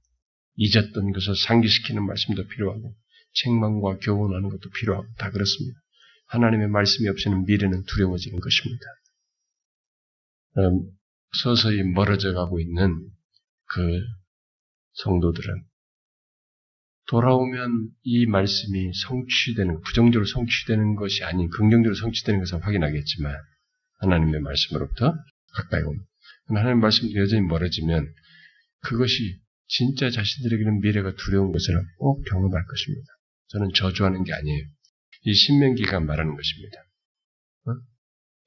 잊었던 것을 상기시키는 말씀도 필요하고 책망과 교훈하는 것도 필요하고 다 그렇습니다. 하나님의 말씀이 없이는 미래는 두려워지는 것입니다. 음, 서서히 멀어져 가고 있는 그 성도들은 돌아오면 이 말씀이 성취되는 부정적으로 성취되는 것이 아닌 긍정적으로 성취되는 것을 확인하겠지만 하나님의 말씀으로부터 가까이 옵니다. 하나님의 말씀도 여전히 멀어지면 그것이 진짜 자신들에게는 미래가 두려운 것을 꼭 경험할 것입니다. 저는 저주하는 게 아니에요. 이 신명기가 말하는 것입니다. 어?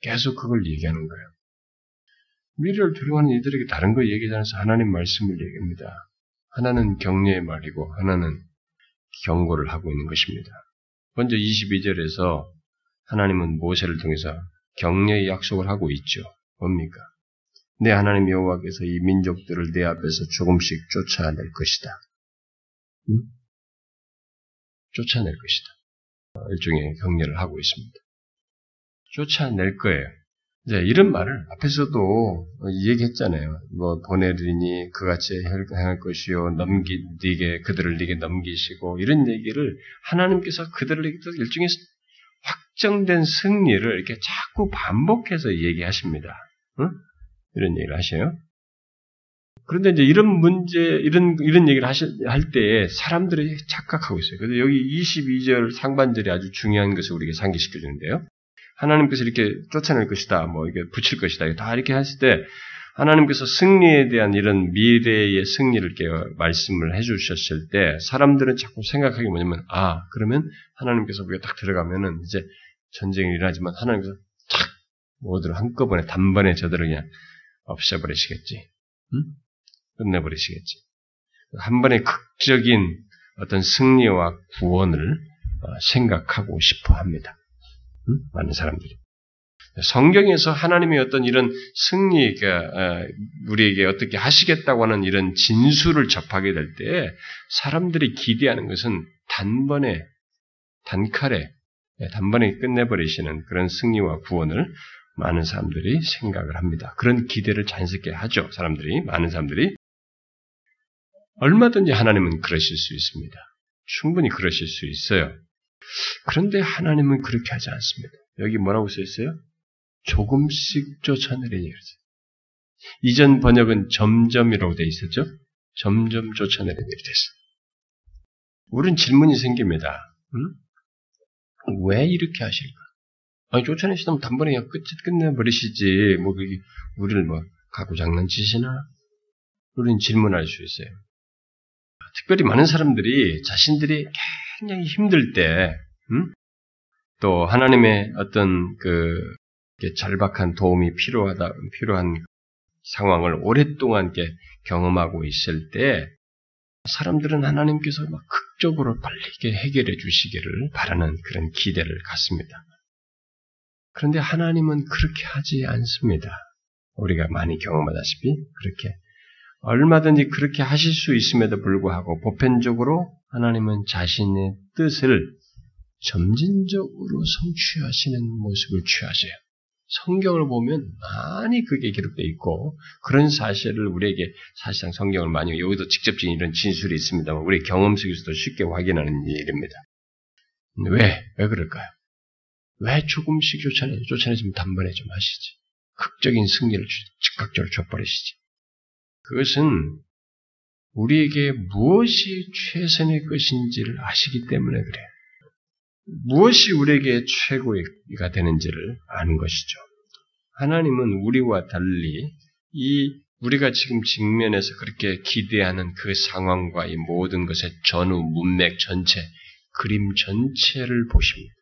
계속 그걸 얘기하는 거예요. 미래를 두려워하는 이들에게 다른 걸 얘기하지 않아서 하나님 말씀을 얘기합니다. 하나는 격려의 말이고 하나는 경고를 하고 있는 것입니다. 먼저 22절에서 하나님은 모세를 통해서 격려의 약속을 하고 있죠. 뭡니까? 내 하나님 여호와께서 이 민족들을 내 앞에서 조금씩 쫓아낼 것이다. 응? 쫓아낼 것이다. 일종의 격려를 하고 있습니다. 쫓아낼 거예요. 이제 이런 말을 앞에서도 얘기했잖아요. 뭐 보내리니 그같이 행할 것이요 넘기 네게 그들을 네게 넘기시고 이런 얘기를 하나님께서 그들을 일종의 확정된 승리를 이렇게 자꾸 반복해서 얘기하십니다. 응? 이런 얘기를 하셔요. 그런데 이제 이런 문제, 이런, 이런 얘기를 하실, 할 때에 사람들이 착각하고 있어요. 그래서 여기 22절 상반절이 아주 중요한 것을 우리에게 상기시켜 주는데요. 하나님께서 이렇게 쫓아낼 것이다, 뭐, 이게 붙일 것이다, 다 이렇게 했을 때, 하나님께서 승리에 대한 이런 미래의 승리를 이렇게 말씀을 해주셨을 때 사람들은 자꾸 생각하기 뭐냐면 아 그러면 하나님께서 우리가 딱 들어가면은 이제 전쟁이 일어나지만 하나님께서 탁 모두를 한꺼번에 단번에 저들을 그냥 없애버리시겠지, 응? 끝내버리시겠지. 한 번에 극적인 어떤 승리와 구원을 어, 생각하고 싶어 합니다. 응? 많은 사람들이. 성경에서 하나님의 어떤 이런 승리가 어, 우리에게 어떻게 하시겠다고 하는 이런 진수를 접하게 될 때 사람들이 기대하는 것은 단번에 단칼에 예, 단번에 끝내버리시는 그런 승리와 구원을 많은 사람들이 생각을 합니다. 그런 기대를 자연스럽게 하죠. 사람들이 많은 사람들이 얼마든지 하나님은 그러실 수 있습니다. 충분히 그러실 수 있어요. 그런데 하나님은 그렇게 하지 않습니다. 여기 뭐라고 써 있어요? 조금씩 쫓아내리니 그러죠. 이전 번역은 점점이라고 되어 있었죠? 점점 쫓아내리니 됐어요. 우린 질문이 생깁니다. 응? 왜 이렇게 하실까? 아니, 쫓아내시다면 단번에 그냥 끝, 끝내버리시지. 뭐, 그게, 우리를 뭐, 갖고 장난치시나? 우리는 질문할 수 있어요. 특별히 많은 사람들이 자신들이 굉장히 힘들 때, 음? 또 하나님의 어떤 그 절박한 도움이 필요하다, 필요한 상황을 오랫동안 경험하고 있을 때, 사람들은 하나님께서 막 극적으로 빨리 해결해 주시기를 바라는 그런 기대를 갖습니다. 그런데 하나님은 그렇게 하지 않습니다. 우리가 많이 경험하다시피 그렇게 얼마든지 그렇게 하실 수 있음에도 불구하고 보편적으로 하나님은 자신의 뜻을 점진적으로 성취하시는 모습을 취하세요. 성경을 보면 많이 그게 기록되어 있고 그런 사실을 우리에게 사실상 성경을 많이 여기도 직접적인 이런 진술이 있습니다만 우리 경험 속에서도 쉽게 확인하는 일입니다. 왜? 왜 그럴까요? 왜 조금씩 쫓아내, 쫓아내지면 단번에 좀 하시지. 극적인 승리를 즉각적으로 줘버리시지. 그것은 우리에게 무엇이 최선의 것인지를 아시기 때문에 그래요. 무엇이 우리에게 최고가 되는지를 아는 것이죠. 하나님은 우리와 달리 이 우리가 지금 직면해서 그렇게 기대하는 그 상황과 이 모든 것의 전후 문맥 전체, 그림 전체를 보십니다.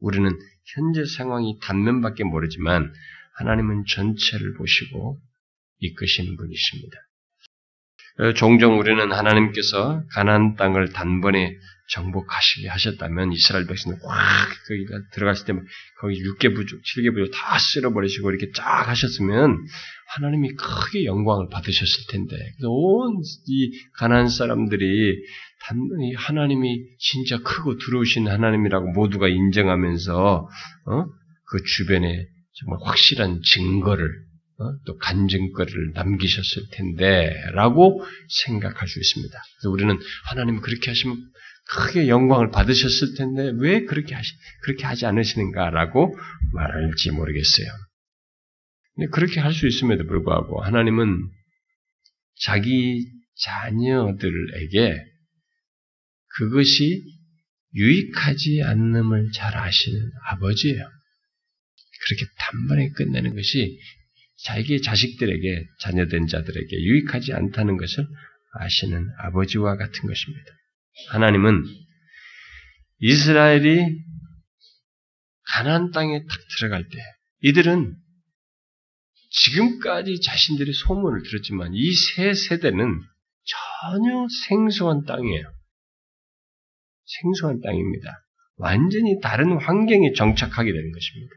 우리는 현재 상황이 단면밖에 모르지만 하나님은 전체를 보시고 이끄시는 분이십니다. 어, 종종 우리는 하나님께서 가나안 땅을 단번에 정복하시게 하셨다면 이스라엘 백성들 확 거기가 들어갔을 때 거기 6개 부족, 7개 부족 다 쓸어버리시고 이렇게 쫙 하셨으면 하나님이 크게 영광을 받으셨을 텐데 온이 가나안 사람들이 하나님이 진짜 크고 들어오신 하나님이라고 모두가 인정하면서 어? 그 주변에 정말 확실한 증거를 어? 또 간증거리를 남기셨을 텐데라고 생각할 수 있습니다. 그래서 우리는 하나님 그렇게 하시면 크게 영광을 받으셨을 텐데 왜 그렇게 하시 그렇게 하지 않으시는가라고 말할지 모르겠어요. 근데 그렇게 할 수 있음에도 불구하고 하나님은 자기 자녀들에게 그것이 유익하지 않음을 잘 아시는 아버지예요. 그렇게 단번에 끝내는 것이 자기 자식들에게 자녀된 자들에게 유익하지 않다는 것을 아시는 아버지와 같은 것입니다. 하나님은 이스라엘이 가나안 땅에 딱 들어갈 때 이들은 지금까지 자신들이 소문을 들었지만 이 세 세대는 전혀 생소한 땅이에요. 생소한 땅입니다. 완전히 다른 환경에 정착하게 되는 것입니다.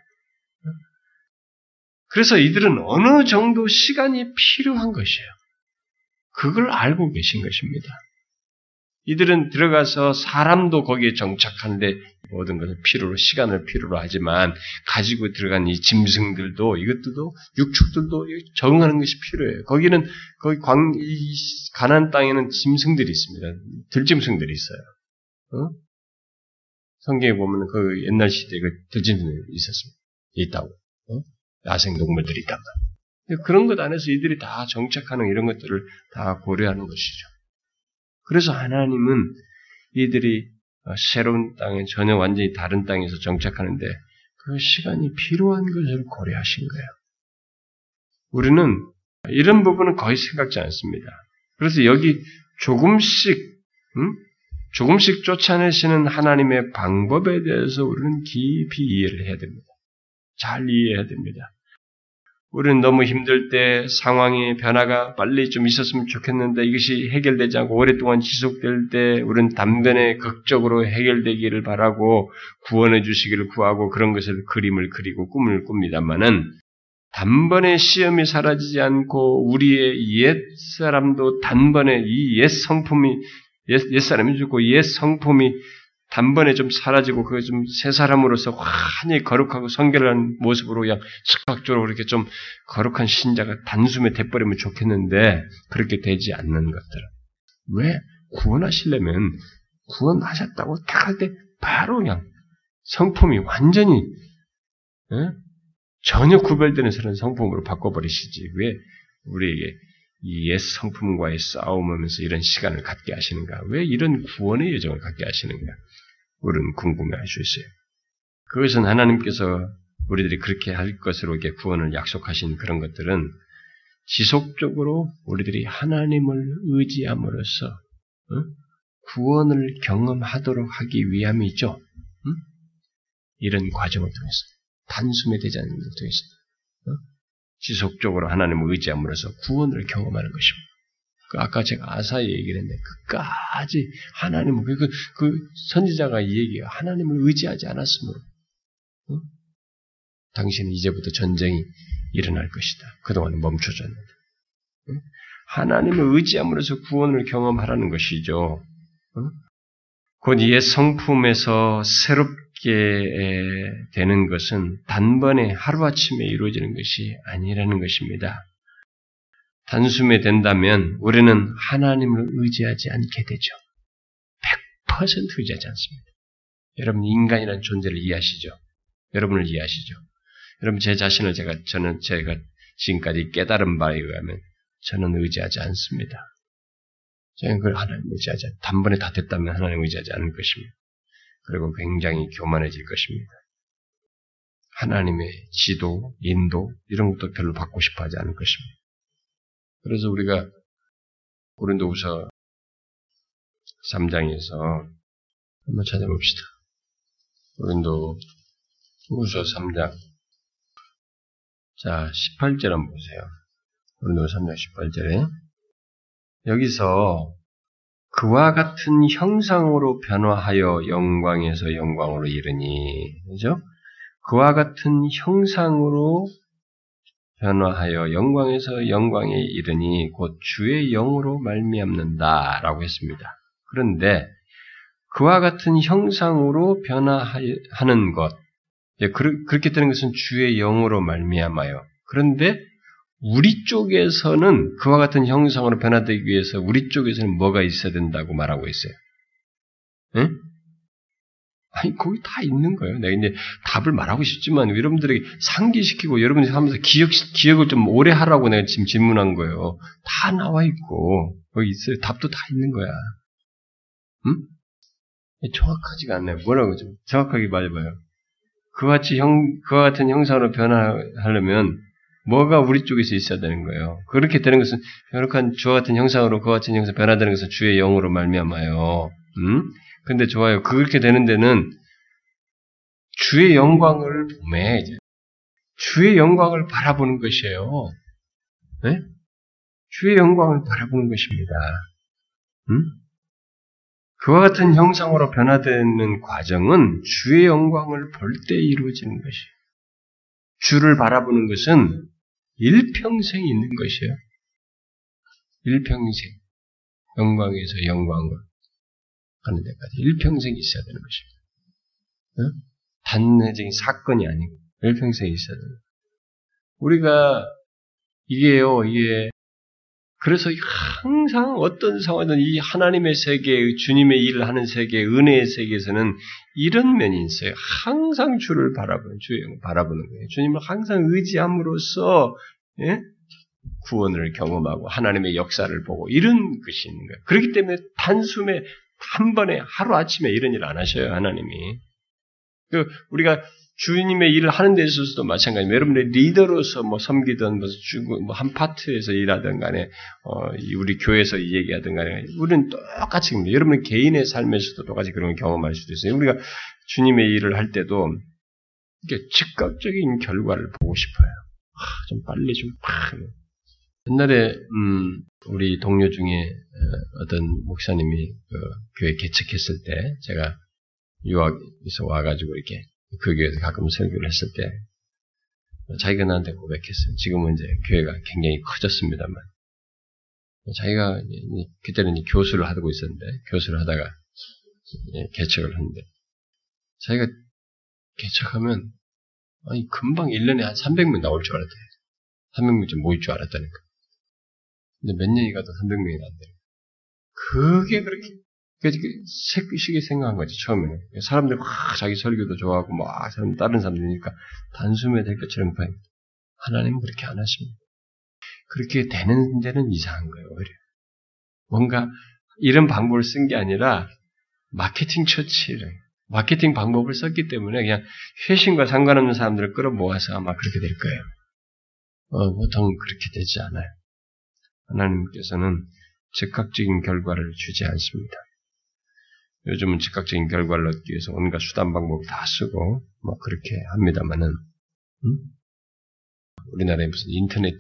그래서 이들은 어느 정도 시간이 필요한 것이에요. 그걸 알고 계신 것입니다. 이들은 들어가서 사람도 거기에 정착하는데 모든 것을 필요로 시간을 필요로 하지만 가지고 들어간 이 짐승들도 이것들도 육축들도 적응하는 것이 필요해요. 거기는 거기 광, 이 가난 땅에는 짐승들이 있습니다. 들짐승들이 있어요. 어? 성경에 보면 그 옛날 시대에 그 들짐승들이 있었습니다. 있다고. 어? 야생동물들이 말이에요. 그런 것 안에서 이들이 다 정착하는 이런 것들을 다 고려하는 것이죠. 그래서 하나님은 이들이 새로운 땅에 전혀 완전히 다른 땅에서 정착하는데 그 시간이 필요한 것을 고려하신 거예요. 우리는 이런 부분은 거의 생각지 않습니다. 그래서 여기 조금씩 음? 조금씩 쫓아내시는 하나님의 방법에 대해서 우리는 깊이 이해를 해야 됩니다. 잘 이해해야 됩니다. 우리는 너무 힘들 때 상황의 변화가 빨리 좀 있었으면 좋겠는데 이것이 해결되지 않고 오랫동안 지속될 때 우리는 단번에 극적으로 해결되기를 바라고 구원해 주시기를 구하고 그런 것을 그림을 그리고 꿈을 꿉니다만은 단번에 시험이 사라지지 않고 우리의 옛 사람도 단번에 이 옛 성품이 옛, 옛 사람이 죽고 옛 성품이 단번에 좀 사라지고 그게 좀새 사람으로서 환히 거룩하고 성결한 모습으로 그냥 즉각적으로 그렇게 좀 거룩한 신자가 단숨에 돼버리면 좋겠는데 그렇게 되지 않는 것들. 왜 구원하시려면 구원하셨다고 딱 할 때 바로 그냥 성품이 완전히 에? 전혀 구별되는 그런 성품으로 바꿔버리시지 왜 우리에게 이 옛 성품과의 싸움하면서 이런 시간을 갖게 하시는가? 왜 이런 구원의 여정을 갖게 하시는가? 우리는 궁금해할 수 있어요. 그것은 하나님께서 우리들이 그렇게 할 것으로 이렇게 구원을 약속하신 그런 것들은 지속적으로 우리들이 하나님을 의지함으로써 어? 구원을 경험하도록 하기 위함이죠. 응? 이런 과정을 통해서 단숨에 되지 않는 것을 통해서 어? 지속적으로 하나님을 의지함으로써 구원을 경험하는 것입니다. 그 아까 제가 아사의 얘기를 했는데 끝까지 하나님을 그, 그 선지자가 이 얘기가 하나님을 의지하지 않았으므로 어? 당신은 이제부터 전쟁이 일어날 것이다. 그동안 멈춰졌는데 어? 하나님을 의지함으로써 구원을 경험하라는 것이죠. 어? 곧이옛 성품에서 새롭게 되는 것은 단번에 하루아침에 이루어지는 것이 아니라는 것입니다. 단숨에 된다면 우리는 하나님을 의지하지 않게 되죠. 100% 의지하지 않습니다. 여러분 인간이라는 존재를 이해하시죠? 여러분을 이해하시죠? 여러분 제 자신을 제가 저는 제가 지금까지 깨달은 바에 의하면 저는 의지하지 않습니다. 저는 그걸 하나님 의지하지 않, 단번에 다 됐다면 하나님 의지하지 않을 것입니다. 그리고 굉장히 교만해질 것입니다. 하나님의 지도, 인도 이런 것도 별로 받고 싶어 하지 않을 것입니다. 그래서 우리가 고린도후서 3장에서 한번 찾아봅시다. 고린도후서 3장 자 18절 한번 보세요. 고린도후서 3장 18절에 여기서 그와 같은 형상으로 변화하여 영광에서 영광으로 이르니 그죠? 그와 같은 형상으로 변화하여 영광에서 영광에 이르니 곧 주의 영으로 말미암는다라고 했습니다. 그런데 그와 같은 형상으로 변화하는 것 그렇게 되는 것은 주의 영으로 말미암아요. 그런데 우리 쪽에서는 그와 같은 형상으로 변화되기 위해서 우리 쪽에서는 뭐가 있어야 된다고 말하고 있어요. 응? 거기 다 있는 거예요. 내가 이제 답을 말하고 싶지만 여러분들에게 상기시키고 여러분이 하면서 기억, 기억을 좀 오래 하라고 내가 지금 질문한 거예요. 다 나와 있고, 거기 있어요. 답도 다 있는 거야. 응? 정확하지가 않네. 뭐라고 좀 정확하게 말해봐요. 그와 같이 형, 그와 같은 형상으로 변화하려면 뭐가 우리 쪽에서 있어야 되는 거예요. 그렇게 되는 것은 변력한 주와 같은 형상으로 그와 같은 형상 변화되는 것은 주의 영으로 말미암아요. 음? 근데 좋아요. 그렇게 되는 데는 주의 영광을 보매 이제 주의 영광을 바라보는 것이에요. 네? 주의 영광을 바라보는 것입니다. 음? 그와 같은 형상으로 변화되는 과정은 주의 영광을 볼 때 이루어지는 것이에요. 주를 바라보는 것은 일평생 있는 것이에요. 일평생. 영광에서 영광을. 하는 데까지 일평생 있어야 되는 것입니다. 어? 단내적인 사건이 아니고 일평생 있어야 되는 우리가 이게요, 이게 그래서 항상 어떤 상황이든 이 하나님의 세계, 주님의 일을 하는 세계, 은혜의 세계에서는 이런 면이 있어요. 항상 주를 바라보는, 주의 바라보는 거예요. 주님을 항상 의지함으로써, 예? 구원을 경험하고 하나님의 역사를 보고 이런 것이 있는 거예요. 그렇기 때문에 단숨에 한 번에 하루 아침에 이런 일 안 하셔요 하나님이. 그 우리가 주님의 일을 하는 데 있어서도 마찬가지입니다. 여러분들 리더로서 뭐 섬기든 무슨 뭐한 파트에서 일하든 간에 어, 우리 교회에서 얘기하든 간에 우리는 똑같이 여러분 개인의 삶에서도 똑같이 그런 경험할 수도 있어요. 우리가 주님의 일을 할 때도 이게 즉각적인 결과를 보고 싶어요. 아, 좀 빨리 좀 팍. 옛날에 음, 우리 동료 중에 어, 어떤 목사님이 그 교회 개척했을 때 제가 유학에서 와가지고 이렇게 그 교회에서 가끔 설교를 했을 때 자기가 나한테 고백했어요. 지금은 이제 교회가 굉장히 커졌습니다만 자기가 그때는 교수를 하고 있었는데 교수를 하다가 개척을 했는데 자기가 개척하면 아니 금방 1년에 한 300명 나올 줄 알았대. 300명 좀 모일 줄 알았다니까. 근데 몇 년이 가도 300명이 안 돼. 그게 그렇게 그시기 생각한 거지 처음에는 사람들 막 자기 설교도 좋아하고 막 사람 다른 사람들이니까 단숨에 될 것처럼 보입니다. 하나님은 그렇게 안 하십니다. 그렇게 되는 데는 이상한 거예요 오히려 뭔가 이런 방법을 쓴 게 아니라 마케팅 처치를 마케팅 방법을 썼기 때문에 그냥 회신과 상관없는 사람들을 끌어모아서 아마 그렇게 될 거예요. 어, 보통 그렇게 되지 않아요. 하나님께서는 즉각적인 결과를 주지 않습니다. 요즘은 즉각적인 결과를 얻기 위해서 온갖 수단 방법 다 쓰고 뭐 그렇게 합니다만은 음? 우리나라에 무슨 인터넷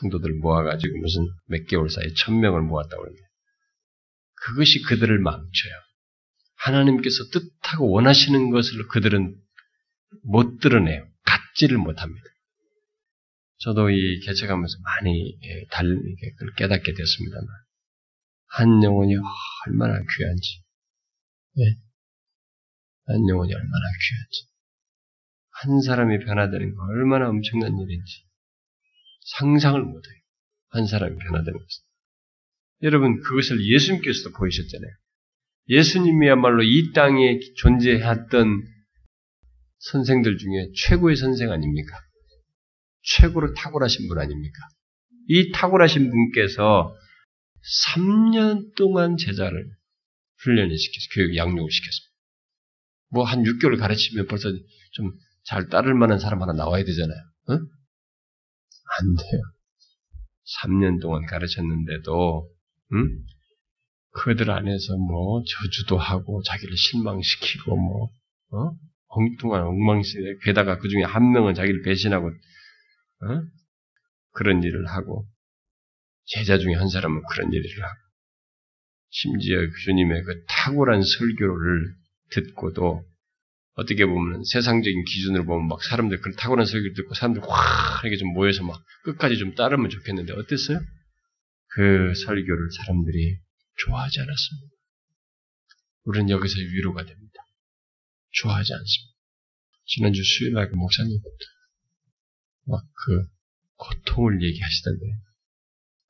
성도들 모아가지고 무슨 몇 개월 사이에 천 명을 모았다고 그러는데 그것이 그들을 망쳐요. 하나님께서 뜻하고 원하시는 것을 그들은 못 드러내요. 갖지를 못합니다. 저도 이 개척하면서 많이 예, 달, 깨닫게 됐습니다만 한 영혼이 얼마나 귀한지 예. 한 영혼이 얼마나 귀한지. 한 사람이 변화되는 거 얼마나 엄청난 일인지 상상을 못해요. 한 사람이 변화되는 것은. 여러분 그것을 예수님께서도 보이셨잖아요. 예수님이야말로 이 땅에 존재했던 선생들 중에 최고의 선생 아닙니까? 최고로 탁월하신 분 아닙니까? 이 탁월하신 분께서 3년 동안 제자를 훈련을 시켜서 교육 양육을 시켰습니다. 뭐 한 6개월 가르치면 벌써 좀 잘 따를 만한 사람 하나 나와야 되잖아요. 응? 안 돼요. 3년 동안 가르쳤는데도 응? 그들 안에서 뭐 저주도 하고 자기를 실망시키고 뭐 어? 엉뚱한 엉망시대 게다가 그 중에 한 명은 자기를 배신하고 어? 그런 일을 하고 제자 중에 한 사람은 그런 일을 하고 심지어 주님의 그 탁월한 설교를 듣고도 어떻게 보면 세상적인 기준으로 보면 막 사람들 그 탁월한 설교를 듣고 사람들 확 이렇게 좀 모여서 막 끝까지 좀 따르면 좋겠는데 어땠어요? 그 설교를 사람들이 좋아하지 않았습니다. 우리는 여기서 위로가 됩니다. 좋아하지 않습니다. 지난주 수요일 날 그 목사님부터 막 그 고통을 얘기하시던데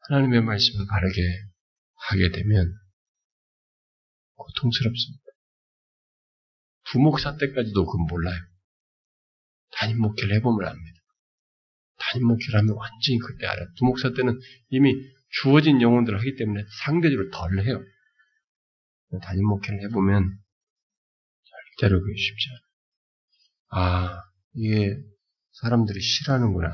하나님의 말씀을 바르게 하게 되면 고통스럽습니다. 부목사 때까지도 그건 몰라요. 담임 목회를 해보면 압니다. 담임 목회를 하면 완전히 그때 알아요. 부목사 때는 이미 주어진 영혼들을 하기 때문에 상대적으로 덜 해요. 담임 목회를 해보면 절대로 그게 쉽지 않아요. 아, 이게 사람들이 싫어하는구나.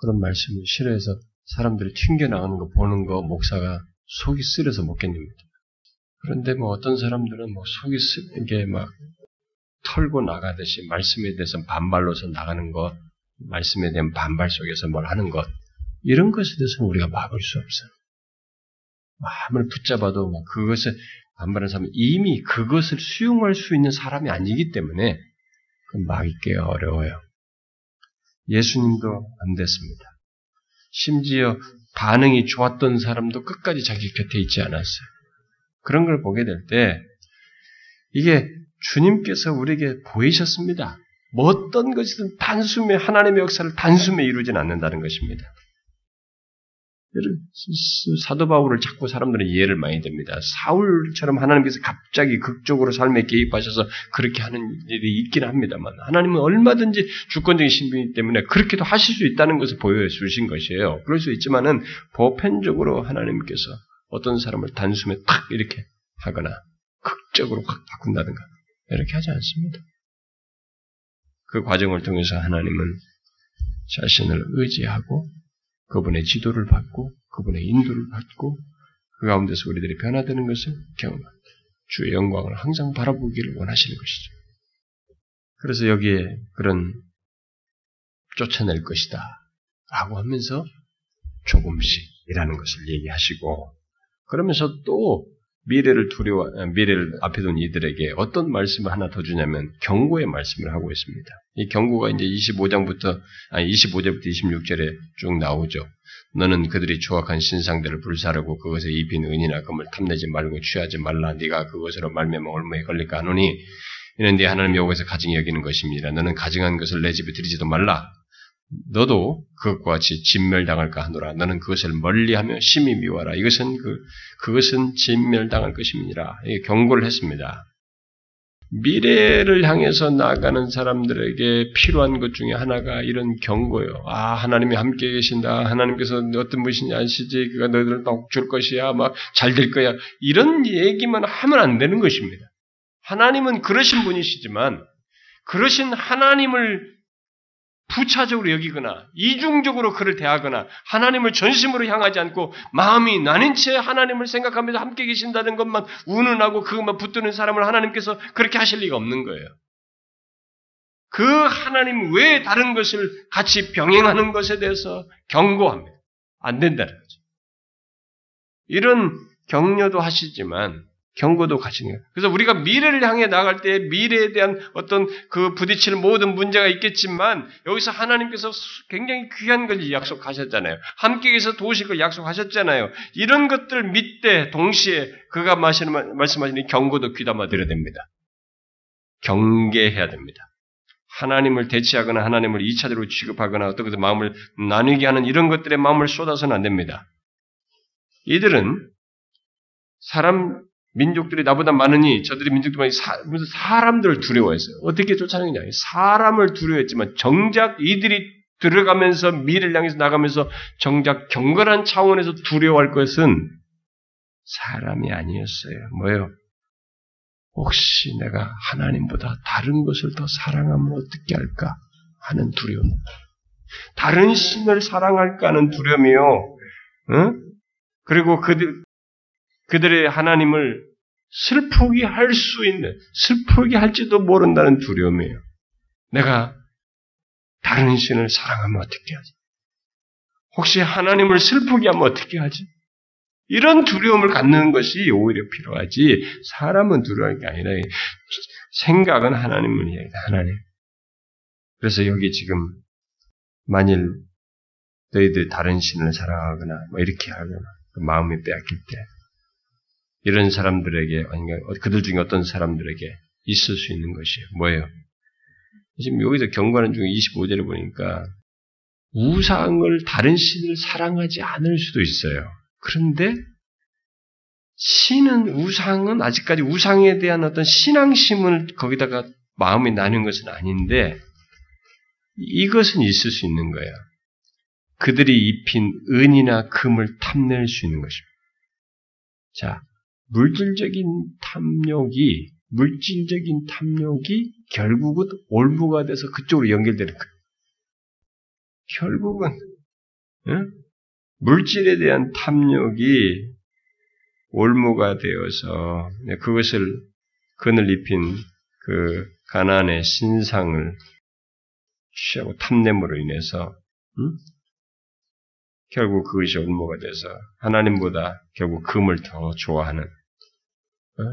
그런 말씀을 싫어해서 사람들이 튕겨나가는 거 보는 거 목사가 속이 쓰려서 못 견딥니다. 그런데 뭐 어떤 사람들은 뭐 속이 쓰게 막 털고 나가듯이 말씀에 대해서 반발로서 나가는 것, 말씀에 대한 반발 속에서 뭘 하는 것, 이런 것에 대해서는 우리가 막을 수 없어요. 마음을 붙잡아도 뭐 그것을 반발하는 사람은 이미 그것을 수용할 수 있는 사람이 아니기 때문에 막기 어려워요. 예수님도 안 됐습니다. 심지어 반응이 좋았던 사람도 끝까지 자기 곁에 있지 않았어요. 그런 걸 보게 될 때 이게 주님께서 우리에게 보이셨습니다. 뭐 어떤 것이든 단숨에 하나님의 역사를 단숨에 이루진 않는다는 것입니다. 사도 바울을 자꾸 사람들은 이해를 많이 됩니다. 사울처럼 하나님께서 갑자기 극적으로 삶에 개입하셔서 그렇게 하는 일이 있긴 합니다만 하나님은 얼마든지 주권적인 신분이기 때문에 그렇게도 하실 수 있다는 것을 보여주신 것이에요. 그럴 수 있지만은 보편적으로 하나님께서 어떤 사람을 단숨에 탁 이렇게 하거나 극적으로 확 바꾼다든가 이렇게 하지 않습니다. 그 과정을 통해서 하나님은 자신을 의지하고 그분의 지도를 받고 그분의 인도를 받고 그 가운데서 우리들이 변화되는 것을 경험합니다. 주의 영광을 항상 바라보기를 원하시는 것이죠. 그래서 여기에 그런 쫓아낼 것이다 라고 하면서 조금씩 이라는 것을 얘기하시고 그러면서 또 미래를 두려워 미래를 앞에 둔 이들에게 어떤 말씀을 하나 더 주냐면 경고의 말씀을 하고 있습니다. 이 경고가 이제 25장부터 아니 25절부터 26절에 쭉 나오죠. 너는 그들이 조악한 신상들을 불사르고 그것에 입힌 은이나 금을 탐내지 말고 취하지 말라. 네가 그것으로 말미암아 올무에 걸릴까 하노니 이는 네 하나님 여호와에서 가증히 여기는 것입니다. 너는 가증한 것을 내 집에 들이지도 말라. 너도 그것과 같이 진멸당할까 하노라. 너는 그것을 멀리하며 심히 미워하라. 이것은 그 그것은 진멸당할 것입니다. 경고를 했습니다. 미래를 향해서 나아가는 사람들에게 필요한 것 중에 하나가 이런 경고요. 아, 하나님이 함께 계신다. 하나님께서 어떤 분이신지 아시지? 그가 너희들을 줄 것이야. 막 잘 될 거야. 이런 얘기만 하면 안 되는 것입니다. 하나님은 그러신 분이시지만, 그러신 하나님을 부차적으로 여기거나 이중적으로 그를 대하거나 하나님을 전심으로 향하지 않고 마음이 나는 채 하나님을 생각하면서 함께 계신다는 것만 운운하고 그것만 붙드는 사람을 하나님께서 그렇게 하실 리가 없는 거예요. 그 하나님 외에 다른 것을 같이 병행하는 것에 대해서 경고합니다. 안 된다는 거죠. 이런 격려도 하시지만 경고도 가시는 거예요. 그래서 우리가 미래를 향해 나갈 때 미래에 대한 어떤 그 부딪힐 모든 문제가 있겠지만 여기서 하나님께서 굉장히 귀한 걸 약속하셨잖아요. 함께 해서 도우실 걸 약속하셨잖아요. 이런 것들을 믿되 동시에 그가 마시는, 말씀하시는 경고도 귀담아 들어야 됩니다. 경계해야 됩니다. 하나님을 대치하거나 하나님을 2차적으로 취급하거나 어떤 것들 마음을 나누게 하는 이런 것들의 마음을 쏟아서는 안 됩니다. 이들은 사람 민족들이 나보다 많으니 저들이 민족들 많이 사, 무슨 사람들을 두려워했어요. 어떻게 쫓아내느냐? 사람을 두려워했지만 정작 이들이 들어가면서 미를 향해서 나가면서 정작 경건한 차원에서 두려워할 것은 사람이 아니었어요. 뭐예요? 혹시 내가 하나님보다 다른 것을 더 사랑하면 어떻게 할까 하는 두려움. 다른 신을 사랑할까 하는 두려움이요. 응? 그리고 그들 그들의 하나님을 슬프게 할 수 있는, 슬프게 할지도 모른다는 두려움이에요. 내가 다른 신을 사랑하면 어떻게 하지? 혹시 하나님을 슬프게 하면 어떻게 하지? 이런 두려움을 갖는 것이 오히려 필요하지, 사람은 두려워할 게 아니라, 생각은 하나님을 이야기해, 하나님. 그래서 여기 지금, 만일 너희들 다른 신을 사랑하거나, 뭐 이렇게 하거나, 그 마음이 빼앗길 때, 이런 사람들에게, 아니, 그들 중에 어떤 사람들에게 있을 수 있는 것이에요. 뭐예요? 지금 여기서 경고하는 중에 25절을 보니까 우상을, 다른 신을 사랑하지 않을 수도 있어요. 그런데 신은, 우상은 아직까지 우상에 대한 어떤 신앙심을 거기다가 마음이 나는 것은 아닌데 이것은 있을 수 있는 거예요. 그들이 입힌 은이나 금을 탐낼 수 있는 것입니다. 자, 물질적인 탐욕이 물질적인 탐욕이 결국은 올무가 돼서 그쪽으로 연결되는 거예요. 결국은 응? 물질에 대한 탐욕이 올무가 되어서 그것을 그늘 입힌 그 가난의 신상을 취하고 탐냄으로 인해서 응? 결국 그것이 올무가 돼서 하나님보다 결국 금을 더 좋아하는 어?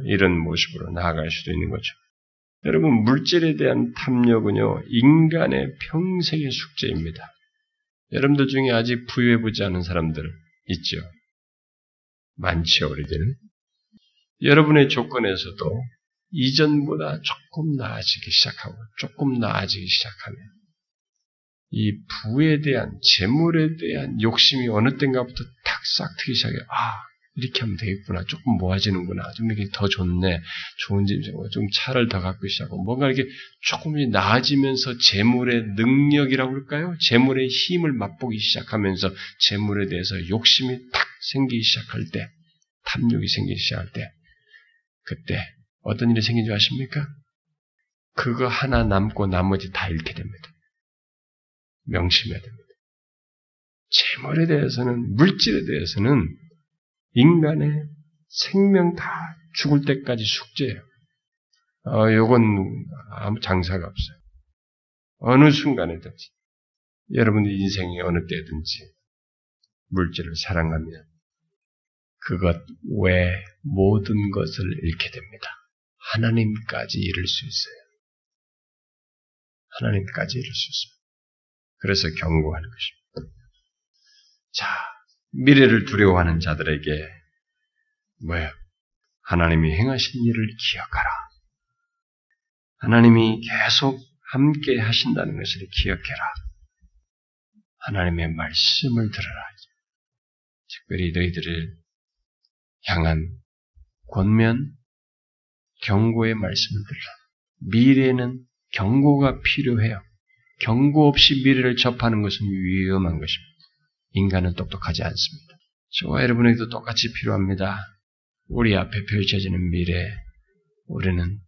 이런 모습으로 나아갈 수도 있는 거죠. 여러분, 물질에 대한 탐욕은요, 인간의 평생의 숙제입니다. 여러분들 중에 아직 부유해보지 않은 사람들 있죠? 많지요, 우리들은. 여러분의 조건에서도 이전보다 조금 나아지기 시작하고, 조금 나아지기 시작하면, 이 부에 대한, 재물에 대한 욕심이 어느 땐가부터 탁 싹 트기 시작해요. 아, 이렇게 하면 되겠구나. 조금 모아지는구나. 좀 이렇게 더 좋네. 좋은 집, 좀 차를 더 갖고 시작하고, 뭔가 이렇게 조금씩 나아지면서 재물의 능력이라고 그럴까요? 재물의 힘을 맛보기 시작하면서 재물에 대해서 욕심이 탁 생기기 시작할 때, 탐욕이 생기기 시작할 때, 그때 어떤 일이 생긴 줄 아십니까? 그거 하나 남고 나머지 다 잃게 됩니다. 명심해야 됩니다. 재물에 대해서는, 물질에 대해서는 인간의 생명 다 죽을 때까지 숙제예요. 어, 요건 아무 장사가 없어요. 어느 순간에든지, 여러분의 인생의 어느 때든지, 물질을 사랑하면, 그것 외 모든 것을 잃게 됩니다. 하나님까지 잃을 수 있어요. 하나님까지 잃을 수 있습니다. 그래서 경고하는 것입니다. 자, 미래를 두려워하는 자들에게 뭐야? 하나님이 행하신 일을 기억하라. 하나님이 계속 함께 하신다는 것을 기억해라. 하나님의 말씀을 들어라. 특별히 너희들을 향한 권면, 경고의 말씀을 들라. 미래는 경고가 필요해요. 경고 없이 미래를 접하는 것은 위험한 것입니다. 인간은 똑똑하지 않습니다. 저와 여러분에게도 똑같이 필요합니다. 우리 앞에 펼쳐지는 미래, 우리는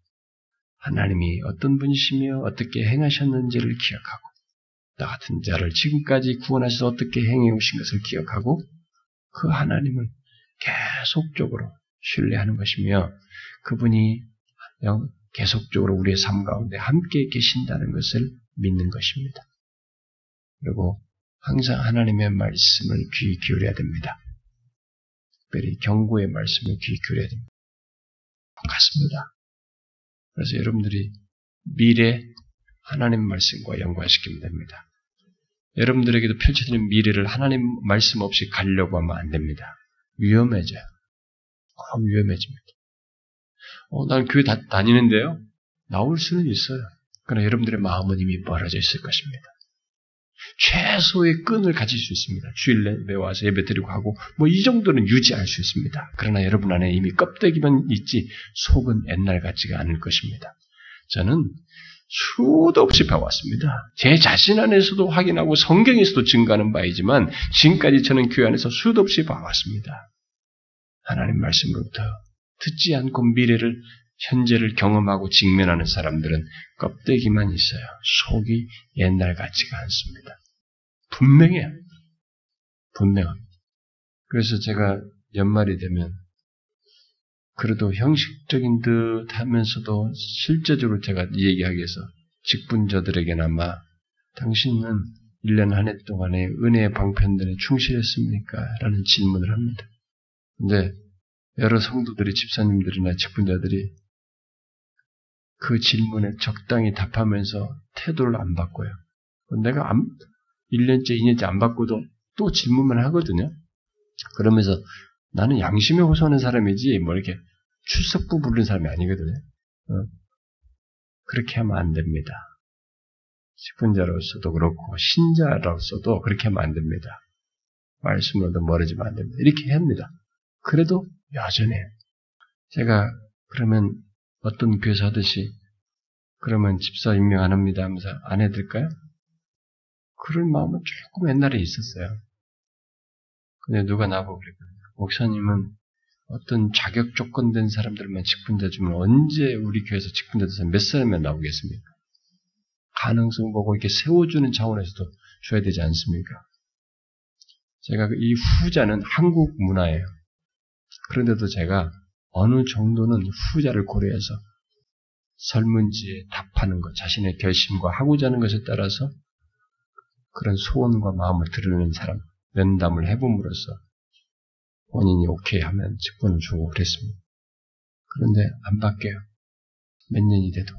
하나님이 어떤 분이시며 어떻게 행하셨는지를 기억하고, 나 같은 자를 지금까지 구원하셔서 어떻게 행해 오신 것을 기억하고, 그 하나님을 계속적으로 신뢰하는 것이며, 그분이 계속적으로 우리의 삶 가운데 함께 계신다는 것을 믿는 것입니다. 그리고 항상 하나님의 말씀을 귀 기울여야 됩니다. 특별히 경고의 말씀을 귀 기울여야 됩니다. 똑같습니다. 그래서 여러분들이 미래 하나님 말씀과 연관시키면 됩니다. 여러분들에게도 펼쳐지는 미래를 하나님 말씀 없이 가려고 하면 안 됩니다. 위험해져요. 꼭 위험해집니다. 어, 난 교회 다, 다니는데요. 나올 수는 있어요. 그러나 여러분들의 마음은 이미 멀어져 있을 것입니다. 최소의 끈을 가질 수 있습니다. 주일 예배 와서 예배 드리고 하고 뭐 이 정도는 유지할 수 있습니다. 그러나 여러분 안에 이미 껍데기만 있지 속은 옛날 같지가 않을 것입니다. 저는 수도 없이 배웠습니다. 제 자신 안에서도 확인하고 성경에서도 증가하는 바이지만 지금까지 저는 교회 안에서 수도 없이 봐왔습니다. 하나님 말씀으로부터 듣지 않고 미래를 현재를 경험하고 직면하는 사람들은 껍데기만 있어요. 속이 옛날 같지가 않습니다. 분명해요. 분명합니다. 그래서 제가 연말이 되면 그래도 형식적인 듯 하면서도 실제적으로 제가 얘기하기 위해서 직분자들에게나마 당신은 1년 한 해 동안에 은혜의 방편들에 충실했습니까? 라는 질문을 합니다. 근데 여러 성도들이 집사님들이나 직분자들이 그 질문에 적당히 답하면서 태도를 안 바꿔요. 내가 안, 1년째, 2년째 안 바꿔도 또 질문만 하거든요. 그러면서 나는 양심에 호소하는 사람이지, 뭐 이렇게 출석부 부르는 사람이 아니거든요. 어? 그렇게 하면 안 됩니다. 직분자로서도 그렇고, 신자로서도 그렇게 하면 안 됩니다. 말씀으로도 멀어지면 안 됩니다. 이렇게 합니다. 그래도 여전해. 제가 그러면 어떤 교사 하듯이 그러면 집사 임명 안 합니다 하면서 안 해드릴까요? 그럴 마음은 조금 옛날에 있었어요. 근데 누가 나보고 그랬거든요. 목사님은 어떤 자격 조건 된 사람들만 직분자 주면 언제 우리 교회에서 직분자 돼서 몇 사람이나 나오겠습니까? 가능성 보고 이렇게 세워주는 차원에서도 줘야 되지 않습니까? 제가 이 후자는 한국 문화예요. 그런데도 제가 어느 정도는 후자를 고려해서 설문지에 답하는 것, 자신의 결심과 하고자 하는 것에 따라서 그런 소원과 마음을 드러내는 사람, 면담을 해봄으로써 본인이 오케이 하면 직분을 주고 그랬습니다. 그런데 안 바뀌어요. 몇 년이 돼도.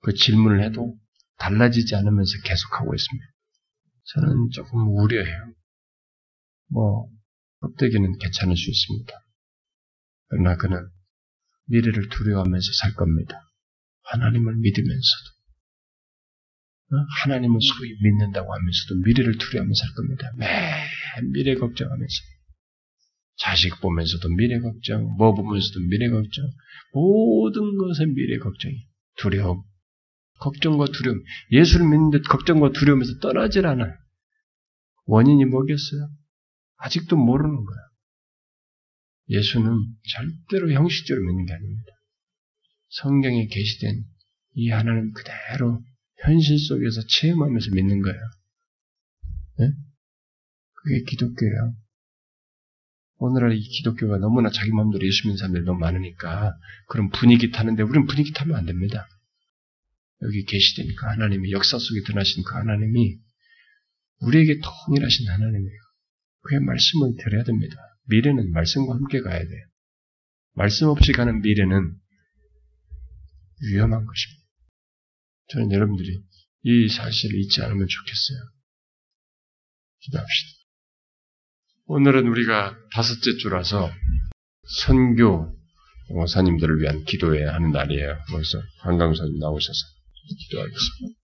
그 질문을 해도 달라지지 않으면서 계속하고 있습니다. 저는 조금 우려해요. 뭐, 껍데기는 괜찮을 수 있습니다. 그러나 그는 미래를 두려워하면서 살 겁니다. 하나님을 믿으면서도. 어? 하나님을 소위 믿는다고 하면서도 미래를 두려워하면서 살 겁니다. 매 미래 걱정하면서. 자식 보면서도 미래 걱정, 뭐 보면서도 미래 걱정, 모든 것에 미래 걱정이, 두려움. 걱정과 두려움. 예수를 믿는데 걱정과 두려움에서 떠나질 않아요. 원인이 뭐겠어요? 아직도 모르는 거야. 예수는 절대로 형식적으로 믿는 게 아닙니다. 성경에 게시된 이 하나님 그대로 현실 속에서 체험하면서 믿는 거예요. 네? 그게 기독교예요. 오늘날 이 기독교가 너무나 자기 마음대로 예수 믿는 사람들이 너무 많으니까 그런 분위기 타는데 우리는 분위기 타면 안 됩니다. 여기 계시되니까 하나님이 역사 속에 드러나신 그 하나님이 우리에게 통일하신 하나님이에요. 그의 말씀을 드려야 됩니다. 미래는 말씀과 함께 가야 돼요. 말씀 없이 가는 미래는 위험한 것입니다. 저는 여러분들이 이 사실을 잊지 않으면 좋겠어요. 기도합시다. 오늘은 우리가 다섯째 주라서 선교 목사님들을 위한 기도해야 하는 날이에요. 그래서 관광사님 나오셔서 기도하겠습니다.